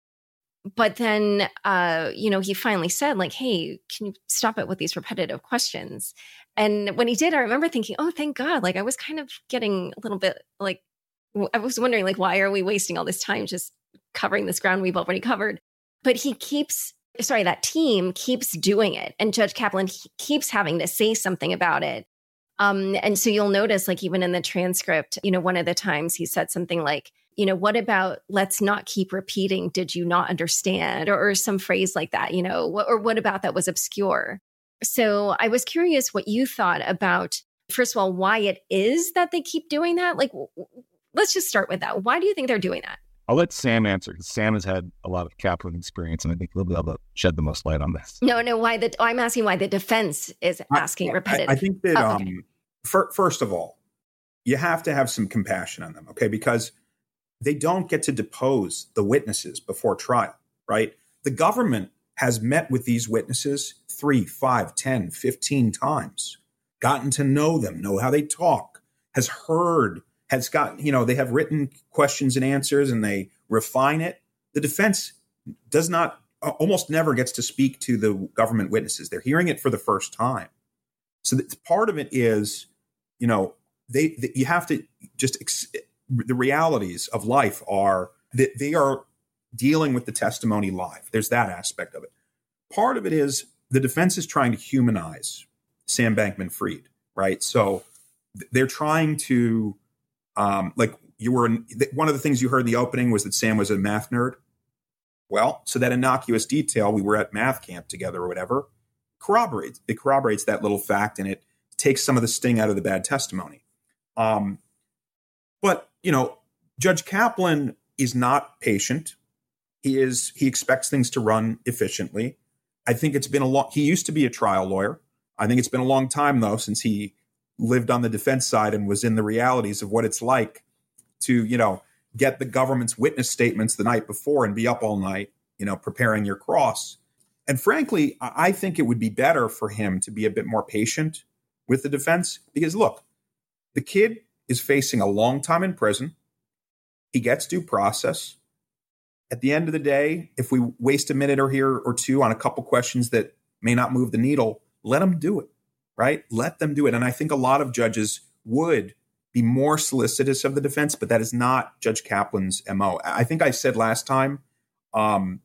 But then, uh, you know, he finally said, like, hey, can you stop it with these repetitive questions? And when he did, I remember thinking, oh, thank God. Like, I was kind of getting a little bit like, I was wondering, like, why are we wasting all this time just covering this ground we've already covered? But he keeps sorry, that team keeps doing it. And Judge Kaplan keeps having to say something about it. Um, and so you'll notice, like, even in the transcript, you know, one of the times he said something like, you know, what about let's not keep repeating, did you not understand? Or, or some phrase like that, you know, what, or what about that was obscure? So I was curious what you thought about, first of all, why it is that they keep doing that. Like, let's just start with that. Why do you think they're doing that? I'll let Sam answer because Sam has had a lot of Kaplan experience, and I think he'll be able to shed the most light on this. No, no. Why the? I'm asking why the defense is asking I, repetitive. I, I think that oh, okay. um, for, first of all, you have to have some compassion on them, okay? Because they don't get to depose the witnesses before trial, right? The government has met with these witnesses three, five, ten, fifteen times, gotten to know them, know how they talk, has heard has got, you know, they have written questions and answers and they refine it. The defense does not, almost never gets to speak to the government witnesses. They're hearing it for the first time. So part of it is, you know, they, they you have to just, ex, the realities of life are that they are dealing with the testimony live. There's that aspect of it. Part of it is the defense is trying to humanize Sam Bankman Fried, right? So they're trying to um, like you were in, one of the things you heard in the opening was that Sam was a math nerd. Well, so that innocuous detail, we were at math camp together or whatever, corroborates it corroborates that little fact and it takes some of the sting out of the bad testimony. Um, but you know, Judge Kaplan is not patient. He is he expects things to run efficiently. I think it's been a long. He used to be a trial lawyer. I think it's been a long time though since he lived on the defense side and was in the realities of what it's like to, you know, get the government's witness statements the night before and be up all night, you know, preparing your cross. And frankly, I think it would be better for him to be a bit more patient with the defense because look, the kid is facing a long time in prison. He gets due process. At the end of the day, if we waste a minute or here or two on a couple questions that may not move the needle, let him do it right? Let them do it. And I think a lot of judges would be more solicitous of the defense, but that is not Judge Kaplan's MO. I think I said last time, um,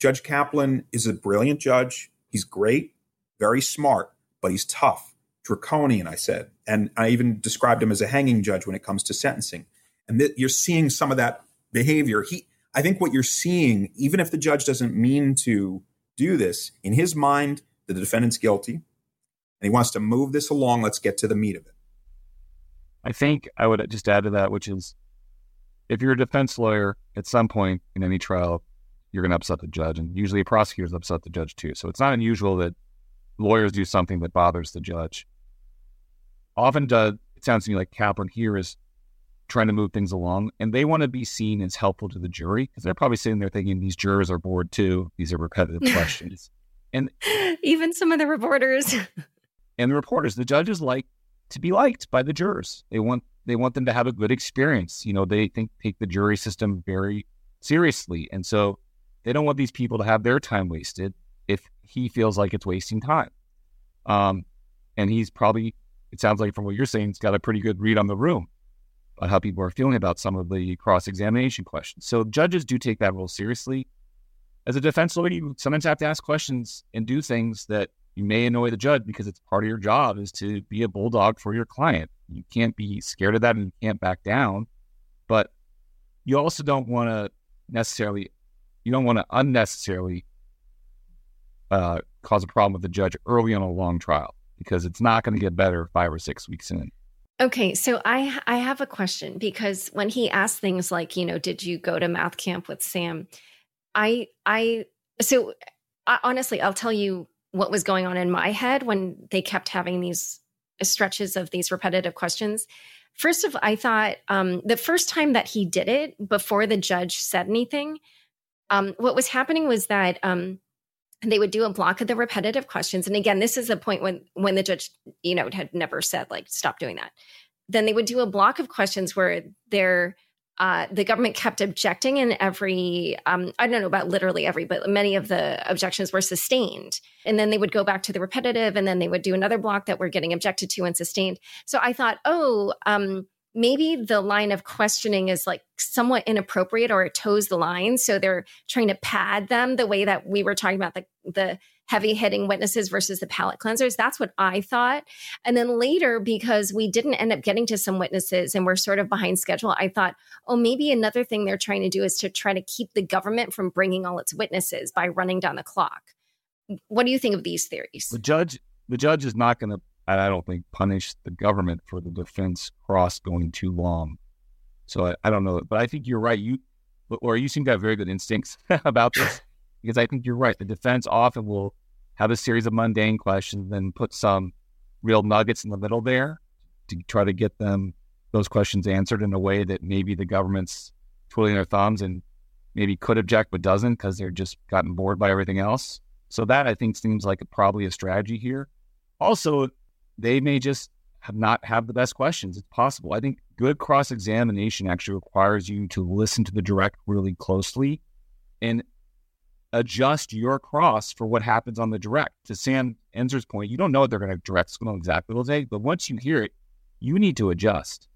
Judge Kaplan is a brilliant judge. He's great, very smart, but he's tough, draconian, I said. And I even described him as a hanging judge when it comes to sentencing. And th- you're seeing some of that behavior. He, I think what you're seeing, even if the judge doesn't mean to do this, in his mind, the defendant's guilty and he wants to move this along. Let's get to the meat of it. I think I would just add to that, which is if you're a defense lawyer, at some point in any trial, you're going to upset the judge, and usually a prosecutors upset the judge too. So it's not unusual that lawyers do something that bothers the judge. Often, does, it sounds to me like Kaplan here is trying to move things along, and they want to be seen as helpful to the jury because they're probably sitting there thinking these jurors are bored too. These are repetitive (laughs) questions, and even some of the reporters. (laughs) and the reporters. The judges like to be liked by the jurors. They want they want them to have a good experience. You know, they think take the jury system very seriously, and so they don't want these people to have their time wasted if he feels like it's wasting time. Um, and he's probably it sounds like from what you're saying, he's got a pretty good read on the room. About how people are feeling about some of the cross examination questions. So judges do take that role seriously. As a defense lawyer, you sometimes have to ask questions and do things that you may annoy the judge because it's part of your job is to be a bulldog for your client. You can't be scared of that and you can't back down. But you also don't want to necessarily, you don't want to unnecessarily uh, cause a problem with the judge early on a long trial because it's not going to get better five or six weeks in. Okay, so I I have a question because when he asked things like, you know, did you go to math camp with Sam? I I so I, honestly, I'll tell you what was going on in my head when they kept having these stretches of these repetitive questions. First of all, I thought um, the first time that he did it before the judge said anything, um, what was happening was that um, they would do a block of the repetitive questions and again this is a point when when the judge you know had never said like stop doing that then they would do a block of questions where they're uh, the government kept objecting and every um, i don't know about literally every but many of the objections were sustained and then they would go back to the repetitive and then they would do another block that were getting objected to and sustained so i thought oh um, maybe the line of questioning is like somewhat inappropriate or it toes the line. So they're trying to pad them the way that we were talking about the, the heavy hitting witnesses versus the palate cleansers. That's what I thought. And then later, because we didn't end up getting to some witnesses and we're sort of behind schedule, I thought, oh, maybe another thing they're trying to do is to try to keep the government from bringing all its witnesses by running down the clock. What do you think of these theories? The judge, the judge is not going to I don't think, punish the government for the defense cross going too long. So I, I don't know, but I think you're right. You, or you seem to have very good instincts (laughs) about this because I think you're right. The defense often will have a series of mundane questions, then put some real nuggets in the middle there to try to get them those questions answered in a way that maybe the government's twiddling their thumbs and maybe could object but doesn't because they're just gotten bored by everything else. So that I think seems like probably a strategy here. Also, they may just have not have the best questions. It's possible. I think good cross examination actually requires you to listen to the direct really closely and adjust your cross for what happens on the direct. To Sam Enzer's point, you don't know what they're going to direct know exactly they'll say, but once you hear it, you need to adjust.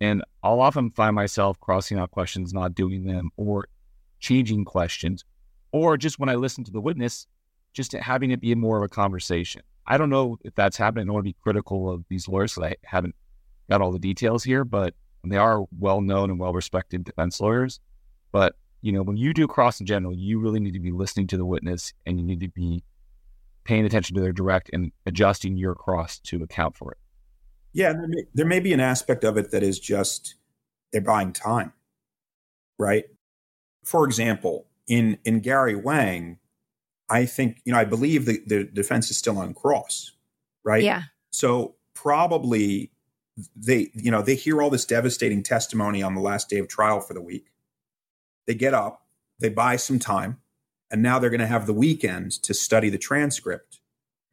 And I'll often find myself crossing out questions, not doing them, or changing questions, or just when I listen to the witness, just having it be more of a conversation. I don't know if that's happening. I don't want to be critical of these lawyers because I haven't got all the details here, but they are well known and well respected defense lawyers. But you know, when you do cross in general, you really need to be listening to the witness and you need to be paying attention to their direct and adjusting your cross to account for it. Yeah, there may, there may be an aspect of it that is just they're buying time, right? For example, in in Gary Wang, I think, you know, I believe the, the defense is still on cross, right? Yeah. So probably they, you know, they hear all this devastating testimony on the last day of trial for the week. They get up, they buy some time, and now they're going to have the weekend to study the transcript.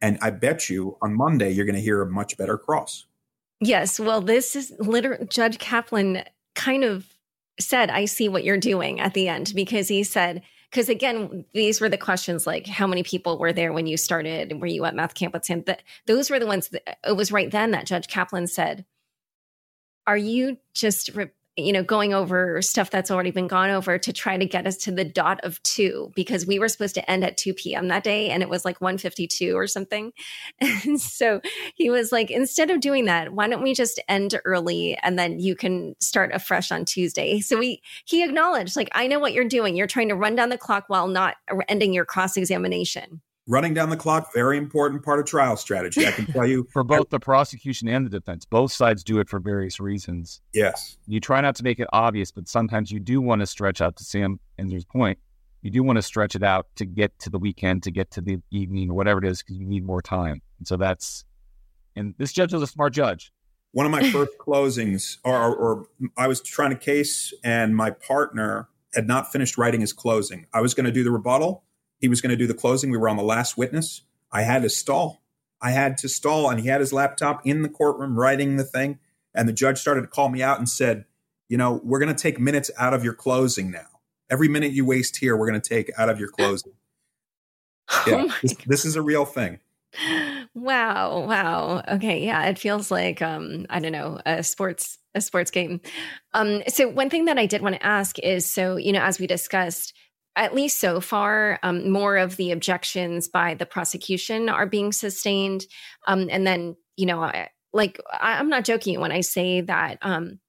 And I bet you on Monday, you're going to hear a much better cross. Yes. Well, this is literally Judge Kaplan kind of said, I see what you're doing at the end because he said, because again these were the questions like how many people were there when you started were you at math camp with sam that those were the ones that it was right then that judge kaplan said are you just re- you know, going over stuff that's already been gone over to try to get us to the dot of two because we were supposed to end at 2 p.m. that day and it was like 152 or something. (laughs) And so he was like, instead of doing that, why don't we just end early and then you can start afresh on Tuesday? So we he acknowledged, like, I know what you're doing. You're trying to run down the clock while not ending your cross examination running down the clock very important part of trial strategy. I can tell you (laughs) for both the prosecution and the defense both sides do it for various reasons. Yes. You try not to make it obvious but sometimes you do want to stretch out to sam enzer's point. You do want to stretch it out to get to the weekend to get to the evening or whatever it is because you need more time. And so that's and this judge is a smart judge. One of my (clears throat) first closings or, or, or i was trying a case and my partner had not finished writing his closing. I was going to do the rebuttal he was going to do the closing. We were on the last witness. I had to stall. I had to stall, and he had his laptop in the courtroom writing the thing. And the judge started to call me out and said, You know, we're going to take minutes out of your closing now. Every minute you waste here, we're going to take out of your closing. (laughs) Oh yeah, oh this, this is a real thing. Wow. Wow. Okay. Yeah. It feels like, um, I don't know, a sports a sports game. Um, so one thing that I did want to ask is, so you know, as we discussed, at least so far, um, more of the objections by the prosecution are being sustained, um, and then you know, I, like I, am not joking when I say that um,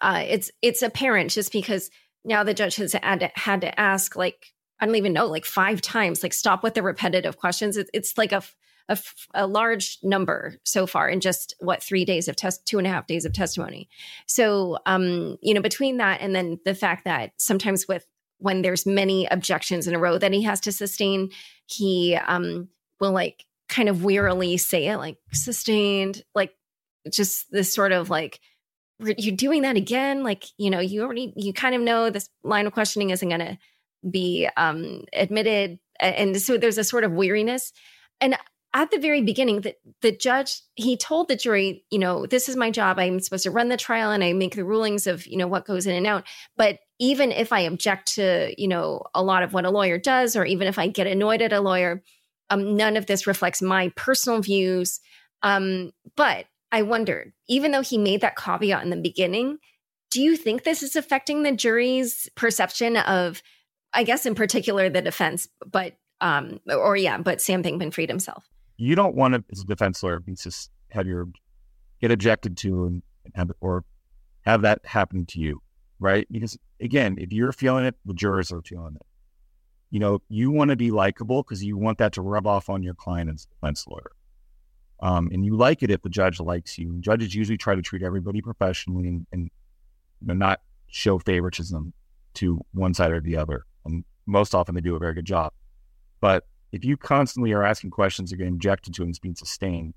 uh, it's it's apparent just because now the judge has had to, had to ask like I don't even know like five times like stop with the repetitive questions. It, it's like a a, a, large number so far in just what three days of test, two and a half days of testimony. So, um, you know, between that and then the fact that sometimes with when there's many objections in a row that he has to sustain, he um, will like kind of wearily say it like sustained, like just this sort of like you're doing that again? Like you know you already you kind of know this line of questioning isn't going to be um admitted. And so there's a sort of weariness. And at the very beginning that the judge he told the jury you know this is my job. I'm supposed to run the trial and i make the rulings of you know what goes in and out. But even if i object to you know a lot of what a lawyer does or even if i get annoyed at a lawyer um, none of this reflects my personal views. Um, but i wondered even though he made that caveat in the beginning do you think this is affecting the jury's perception of i guess in particular the defense but um, or yeah, but Sam Bankman Fried himself you don't want to, as a defense lawyer, be just have your get objected to and have or have that happen to you, right? Because again, if you're feeling it, the jurors are feeling it. You know, you want to be likable because you want that to rub off on your client as a defense lawyer. Um, and you like it if the judge likes you. Judges usually try to treat everybody professionally and, and you know, not show favoritism to one side or the other. And most often they do a very good job. But if you constantly are asking questions, you're getting objected to and it's being sustained,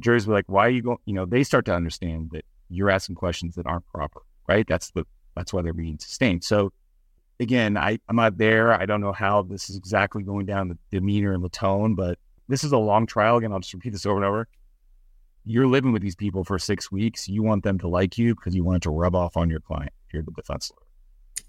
juries be like, why are you going, you know, they start to understand that you're asking questions that aren't proper, right? That's the, that's why they're being sustained. So again, I, I'm not there. I don't know how this is exactly going down the demeanor and the tone, but this is a long trial. Again, I'll just repeat this over and over. You're living with these people for six weeks. You want them to like you because you want it to rub off on your client you're the defense lawyer.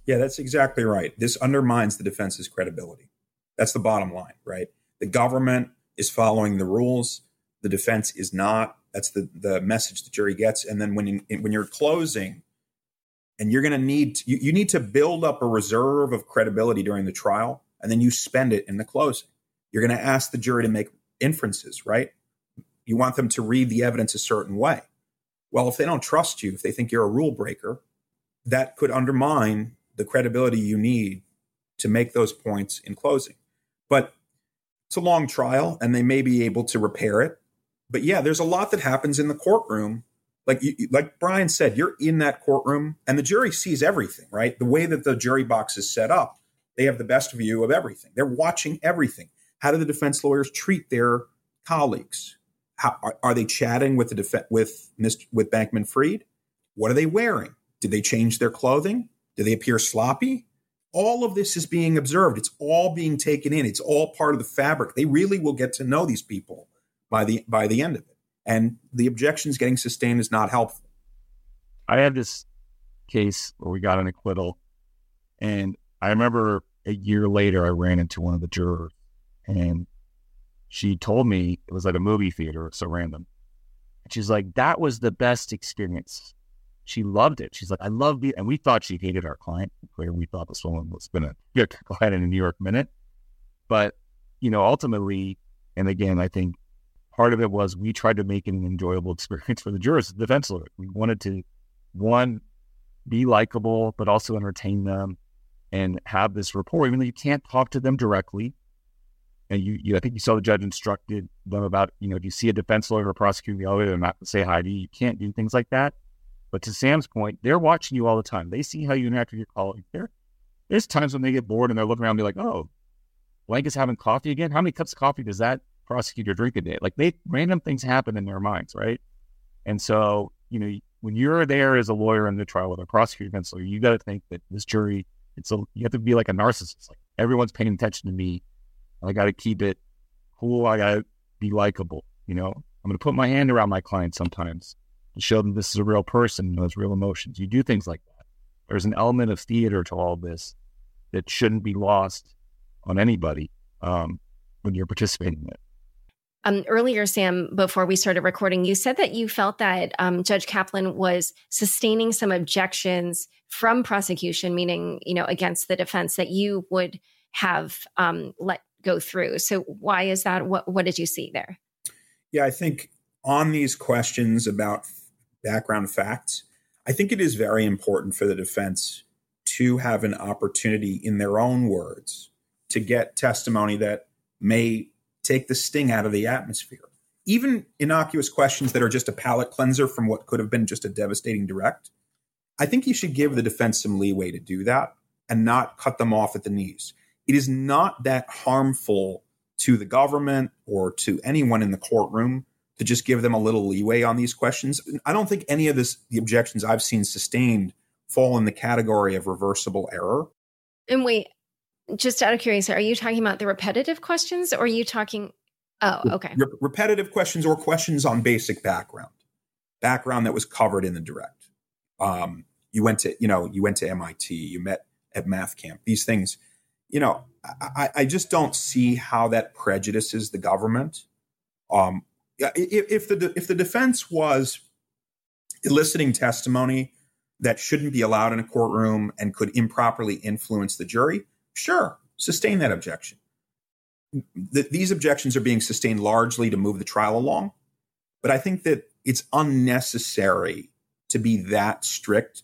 Yeah, that's exactly right. This undermines the defense's credibility. That's the bottom line, right? The government is following the rules. The defense is not. That's the the message the jury gets. And then when when you're closing, and you're going to need you, you need to build up a reserve of credibility during the trial, and then you spend it in the closing. You're going to ask the jury to make inferences, right? You want them to read the evidence a certain way. Well, if they don't trust you, if they think you're a rule breaker, that could undermine the credibility you need to make those points in closing. But it's a long trial and they may be able to repair it. But yeah, there's a lot that happens in the courtroom. Like you, like Brian said, you're in that courtroom and the jury sees everything, right? The way that the jury box is set up, they have the best view of everything. They're watching everything. How do the defense lawyers treat their colleagues? How, are, are they chatting with the def- with Mr. with Bankman Fried? What are they wearing? Did they change their clothing? Do they appear sloppy? All of this is being observed. It's all being taken in. It's all part of the fabric. They really will get to know these people by the by the end of it. And the objections getting sustained is not helpful. I had this case where we got an acquittal, and I remember a year later I ran into one of the jurors, and she told me it was like a movie theater, so random. she's like, "That was the best experience she loved it. She's like, I love the, and we thought she hated our client. We thought this woman was going to get (laughs) client in a New York minute. But, you know, ultimately, and again, I think part of it was we tried to make an enjoyable (laughs) experience for the jurors, the defense lawyer. We wanted to, one, be likable, but also entertain them and have this rapport, even though you can't talk to them directly. And you, you I think you saw the judge instructed them about, you know, if you see a defense lawyer or prosecuting the elevator, not to say hi to you, you can't do things like that but to Sam's point, they're watching you all the time. They see how you interact with your colleagues. There, there's times when they get bored and they're looking around and be like, oh, Blank is having coffee again. How many cups of coffee does that prosecutor drink a day? Like they random things happen in their minds, right? And so, you know, when you're there as a lawyer in the trial with a prosecutor lawyer, you got to think that this jury, it's a, you have to be like a narcissist. Like everyone's paying attention to me. I got to keep it cool. I got to be likable. You know, I'm going to put my hand around my client sometimes show them this is a real person, knows real emotions. You do things like that. There's an element of theater to all this that shouldn't be lost on anybody um, when you're participating in it. um, earlier, Sam, before we started recording, you said that you felt that um, Judge Kaplan was sustaining some objections from prosecution, meaning, you know, against the defense that you would have um, let go through. So, why is that? What What did you see there? Yeah, I think on these questions about background facts, I think it is very important for the defense to have an opportunity in their own words to get testimony that may take the sting out of the atmosphere. Even innocuous questions that are just a palate cleanser from what could have been just a devastating direct. I think you should give the defense some leeway to do that and not cut them off at the knees. It is not that harmful to the government or to anyone in the courtroom to just give them a little leeway on these questions. I don't think any of this the objections I've seen sustained fall in the category of reversible error. And wait, just out of curiosity, are you talking about the repetitive questions or are you talking? Oh, okay. Re- repetitive questions or questions on basic background, background that was covered in the direct. Um, you went to, you know, you went to MIT, you met at math camp. These things, you know, I, I just don't see how that prejudices the government. Um, if, the if the defense was eliciting testimony that shouldn't be allowed in a courtroom and could improperly influence the jury, sure, sustain that objection. The, these objections are being sustained largely to move the trial along, but I think that it's unnecessary to be that strict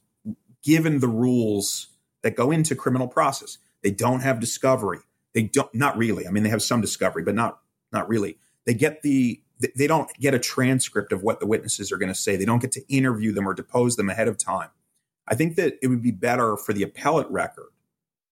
given the rules that go into criminal process. They don't have discovery. They don't not really. I mean they have some discovery, but not not really. They get the they don't get a transcript of what the witnesses are going to say. They don't get to interview them or depose them ahead of time. I think that it would be better for the appellate record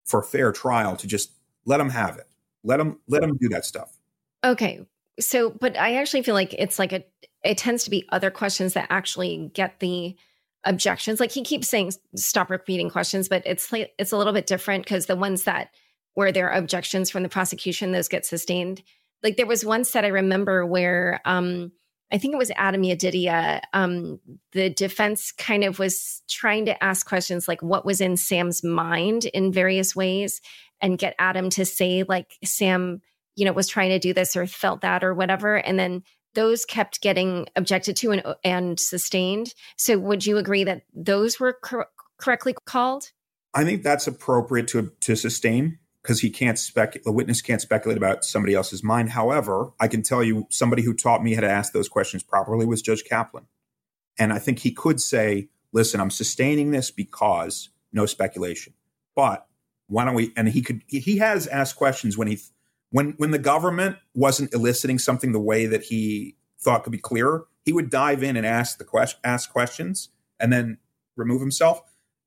for a fair trial to just let them have it. Let them let them do that stuff. Okay. So, but I actually feel like it's like a it tends to be other questions that actually get the objections. Like he keeps saying stop repeating questions, but it's like it's a little bit different because the ones that where there are objections from the prosecution, those get sustained like there was one set I remember where um, I think it was Adam Yedidia. Um, the defense kind of was trying to ask questions like what was in Sam's mind in various ways and get Adam to say like Sam, you know, was trying to do this or felt that or whatever. And then those kept getting objected to and, and sustained. So would you agree that those were cor- correctly called? I think that's appropriate to to sustain because he can't spec the witness can't speculate about somebody else's mind. However, I can tell you somebody who taught me how to ask those questions properly was Judge Kaplan. And I think he could say, listen, I'm sustaining this because no speculation. But why don't we and he could he has asked questions when he when when the government wasn't eliciting something the way that he thought could be clearer, he would dive in and ask the question ask questions and then remove himself.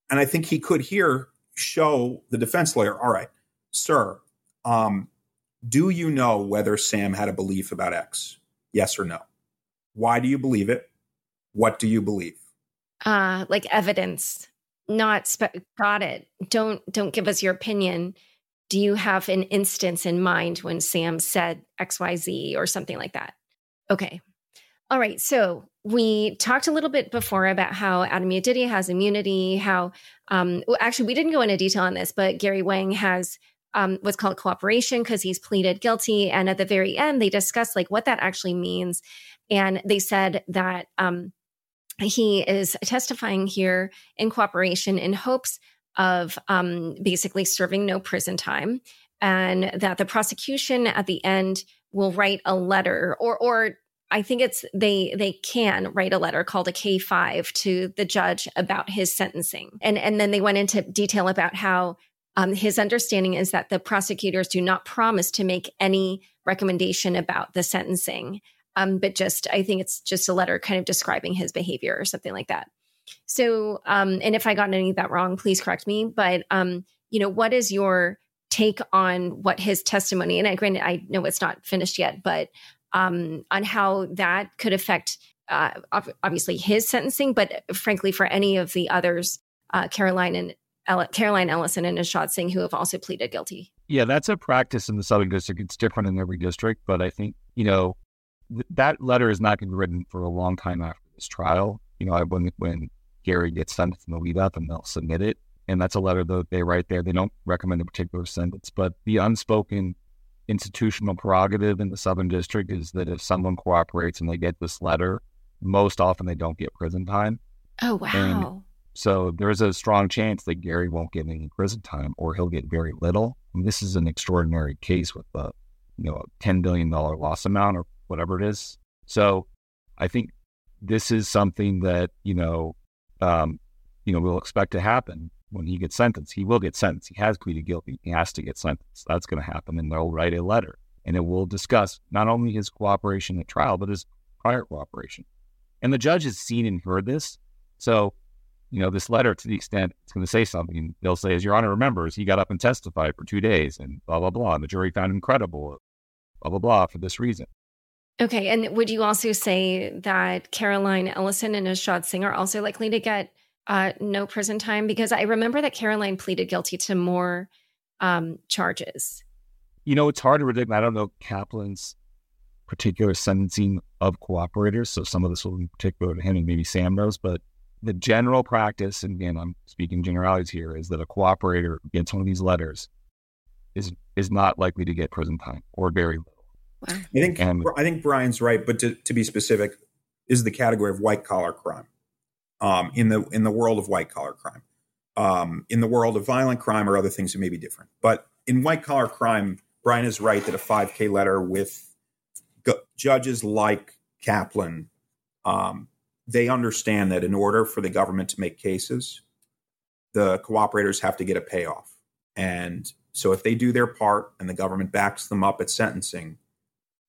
And I think he could here show the defense lawyer, all right, sir, um, do you know whether Sam had a belief about X? Yes or no? Why do you believe it? What do you believe? Uh, like evidence, not spe- got it. Don't don't give us your opinion. Do you have an instance in mind when Sam said XYZ or something like that? Okay. All right. So we talked a little bit before about how Adam Yedidia has immunity, how, um, actually, we didn't go into detail on this, but Gary Wang has um, what's called cooperation because he's pleaded guilty. And at the very end, they discussed like what that actually means. And they said that um, he is testifying here in cooperation in hopes of um, basically serving no prison time, and that the prosecution at the end will write a letter or or I think it's they they can write a letter called a K5 to the judge about his sentencing. And and then they went into detail about how um, his understanding is that the prosecutors do not promise to make any recommendation about the sentencing, um, but just I think it's just a letter kind of describing his behavior or something like that. So, um, and if I got any of that wrong, please correct me. But um, you know, what is your take on what his testimony? And I granted, I know it's not finished yet, but um, on how that could affect uh, obviously his sentencing, but frankly, for any of the others, uh, Caroline and Caroline Ellison and Nishad Singh, who have also pleaded guilty. Yeah, that's a practice in the Southern District. It's different in every district, but I think, you know, th- that letter is not going to be written for a long time after this trial. You know, when, when Gary gets sentenced in the lead up and they'll submit it. And that's a letter that they write there. They don't recommend a particular sentence, but the unspoken institutional prerogative in the Southern District is that if someone cooperates and they get this letter, most often they don't get prison time. Oh, wow. And so there's a strong chance that Gary won't get any prison time or he'll get very little. And this is an extraordinary case with a, you know, a $10 billion loss amount or whatever it is. So I think this is something that, you know, um, you know, we'll expect to happen when he gets sentenced. He will get sentenced. He has pleaded guilty. He has to get sentenced. That's going to happen. And they'll write a letter and it will discuss not only his cooperation at trial, but his prior cooperation. And the judge has seen and heard this. So, you know, this letter, to the extent it's going to say something, they'll say, as Your Honor remembers, he got up and testified for two days and blah, blah, blah. And the jury found him credible, blah, blah, blah, for this reason. Okay. And would you also say that Caroline Ellison and Nishad Singh are also likely to get uh, no prison time? Because I remember that Caroline pleaded guilty to more um, charges. You know, it's hard to predict. I don't know Kaplan's particular sentencing of cooperators. So some of this will be particular to him and maybe Sam knows, but the general practice, and again, I'm speaking generalities here, is that a cooperator gets one of these letters is is not likely to get prison time or very little. Wow. I think and, I think Brian's right, but to, to be specific, is the category of white collar crime. Um, in the in the world of white collar crime, um, in the world of violent crime or other things that may be different, but in white collar crime, Brian is right that a 5K letter with judges like Kaplan, um, they understand that in order for the government to make cases, the cooperators have to get a payoff. And so if they do their part and the government backs them up at sentencing,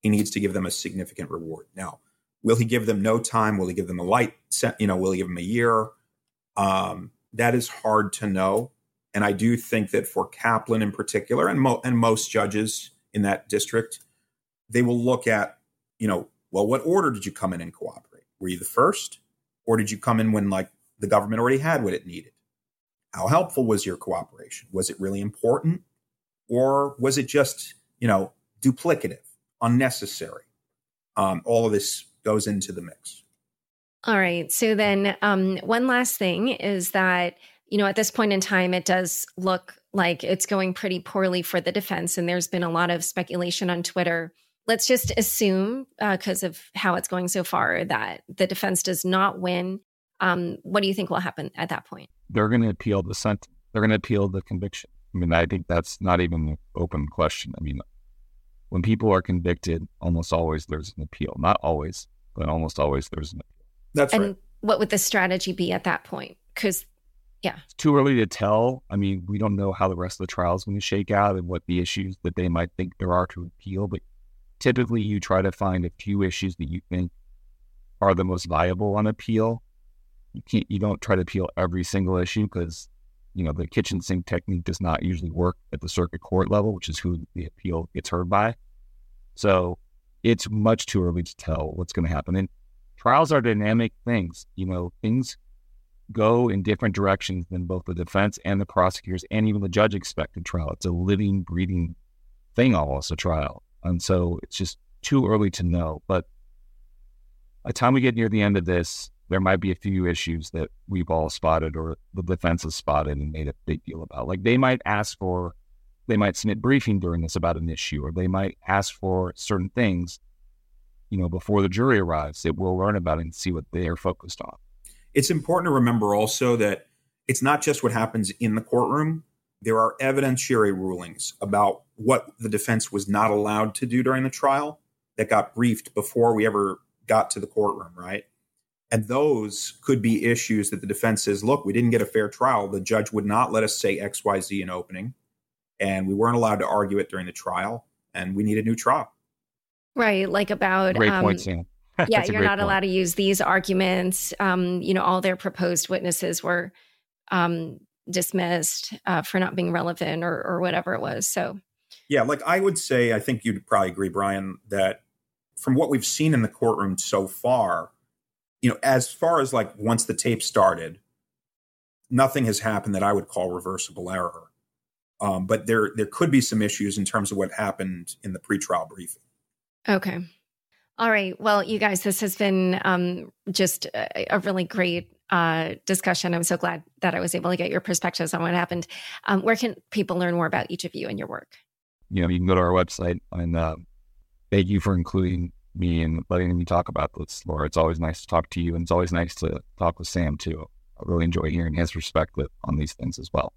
he needs to give them a significant reward. Now, will he give them no time? Will he give them a light, you know, will he give them a year? Um, that is hard to know. And I do think that for Kaplan in particular, and, mo- and most judges in that district, they will look at, you know, well, what order did you come in and cooperate? Were you the first? Or did you come in when like the government already had what it needed? How helpful was your cooperation? Was it really important? Or was it just, you know, duplicative, unnecessary? Um, all of this goes into the mix. All right. So then um, one last thing is that, you know, at this point in time, it does look like it's going pretty poorly for the defense. And there's been a lot of speculation on Twitter let's just assume, because uh, of how it's going so far, that the defense does not win. Um, what do you think will happen at that point? They're going to appeal the sentence. They're going to appeal the conviction. I mean, I think that's not even an open question. I mean, when people are convicted, almost always there's an appeal. Not always, but almost always there's an appeal. That's and right. what would the strategy be at that point? Because, yeah, it's too early to tell. I mean, we don't know how the rest of the trial is going to shake out and what the issues that they might think there are to appeal. But typically you try to find a few issues that you think are the most viable on appeal. You can't, you don't try to appeal every single issue because, you know, the kitchen sink technique does not usually work at the circuit court level, which is who the appeal gets heard by. So it's much too early to tell what's going to happen. And trials are dynamic things. You know, things go in different directions than both the defense and the prosecutors and even the judge expect in trial. It's a living, breathing thing almost, a trial. And so it's just too early to know. But by the time we get near the end of this, there might be a few issues that we've all spotted or the defense has spotted and made a big deal about. Like they might ask for, they might submit briefing during this about an issue, or they might ask for certain things, you know, before the jury arrives that we'll learn about and see what they are focused on. It's important to remember also that it's not just what happens in the courtroom, there are evidentiary rulings about what the defense was not allowed to do during the trial that got briefed before we ever got to the courtroom, right? And those could be issues that the defense says, look, we didn't get a fair trial. The judge would not let us say XYZ in opening, and we weren't allowed to argue it during the trial, and we need a new trial. Right. Like about. Great um, (laughs) point, Sam. yeah, you're not point. allowed to use these arguments. Um, you know, all their proposed witnesses were um, dismissed uh, for not being relevant or, or whatever it was. So, yeah, like I would say, I think you'd probably agree, Brian, that from what we've seen in the courtroom so far, you know, as far as like once the tape started, nothing has happened that I would call reversible error. Um, but there there could be some issues in terms of what happened in the pretrial briefing. Okay. All right. Well, you guys, this has been um, just a, a, really great uh, discussion. I'm so glad that I was able to get your perspectives on what happened. Um, where can people learn more about each of you and your work? you know, you can go to our website and uh, thank you for including me and letting me talk about this, Laura. It's always nice to talk to you, and it's always nice to talk with Sam too. I really enjoy hearing his perspective on these things as well.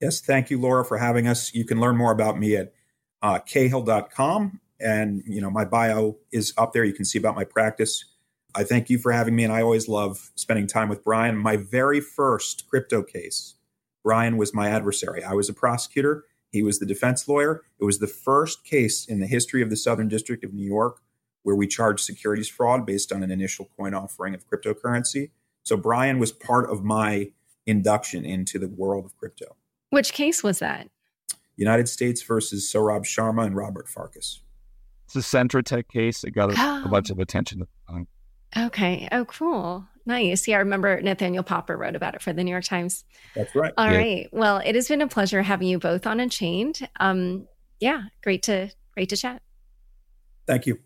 Yes, thank you, Laura, for having us. You can learn more about me at uh, cahill.com. And, you know, my bio is up there. You can see about my practice. I thank you for having me. And I always love spending time with Brian. My very first crypto case, Brian was my adversary. I was a prosecutor. He was the defense lawyer. It was the first case in the history of the Southern District of New York where we charged securities fraud based on an initial coin offering of cryptocurrency. So Brian was part of my induction into the world of crypto. Which case was that? United States versus Sohrab Sharma and Robert Farkas. It's a Centra Tech case. It got a, oh. a bunch (gasps) of attention. Okay. Oh, cool. Nice. Yeah, I remember Nathaniel Popper wrote about it for the New York Times. That's right. All yeah. right. Well, it has been a pleasure having you both on Unchained. Um, yeah, great to great to chat. Thank you.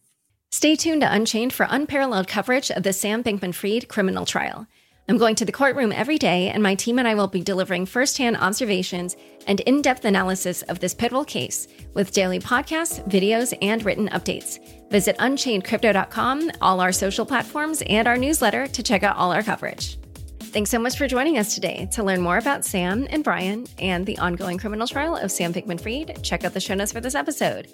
Stay tuned to Unchained for unparalleled coverage of the Sam Bankman Fried criminal trial. I'm going to the courtroom every day, and my team and I will be delivering firsthand observations and in depth analysis of this pivotal case with daily podcasts, videos, and written updates. Visit unchainedcrypto.com, all our social platforms, and our newsletter to check out all our coverage. Thanks so much for joining us today. To learn more about Sam and Brian and the ongoing criminal trial of Sam Bankman Fried, check out the show notes for this episode.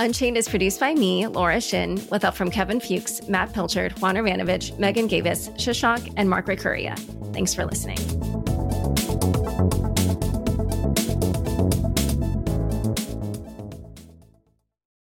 Unchained is produced by me, Laura Shin, with help from Kevin Fuchs, Matt Pilchard, Juan Romanovich, Megan Gavis, Shashank, and Mark Recuria. Thanks for listening.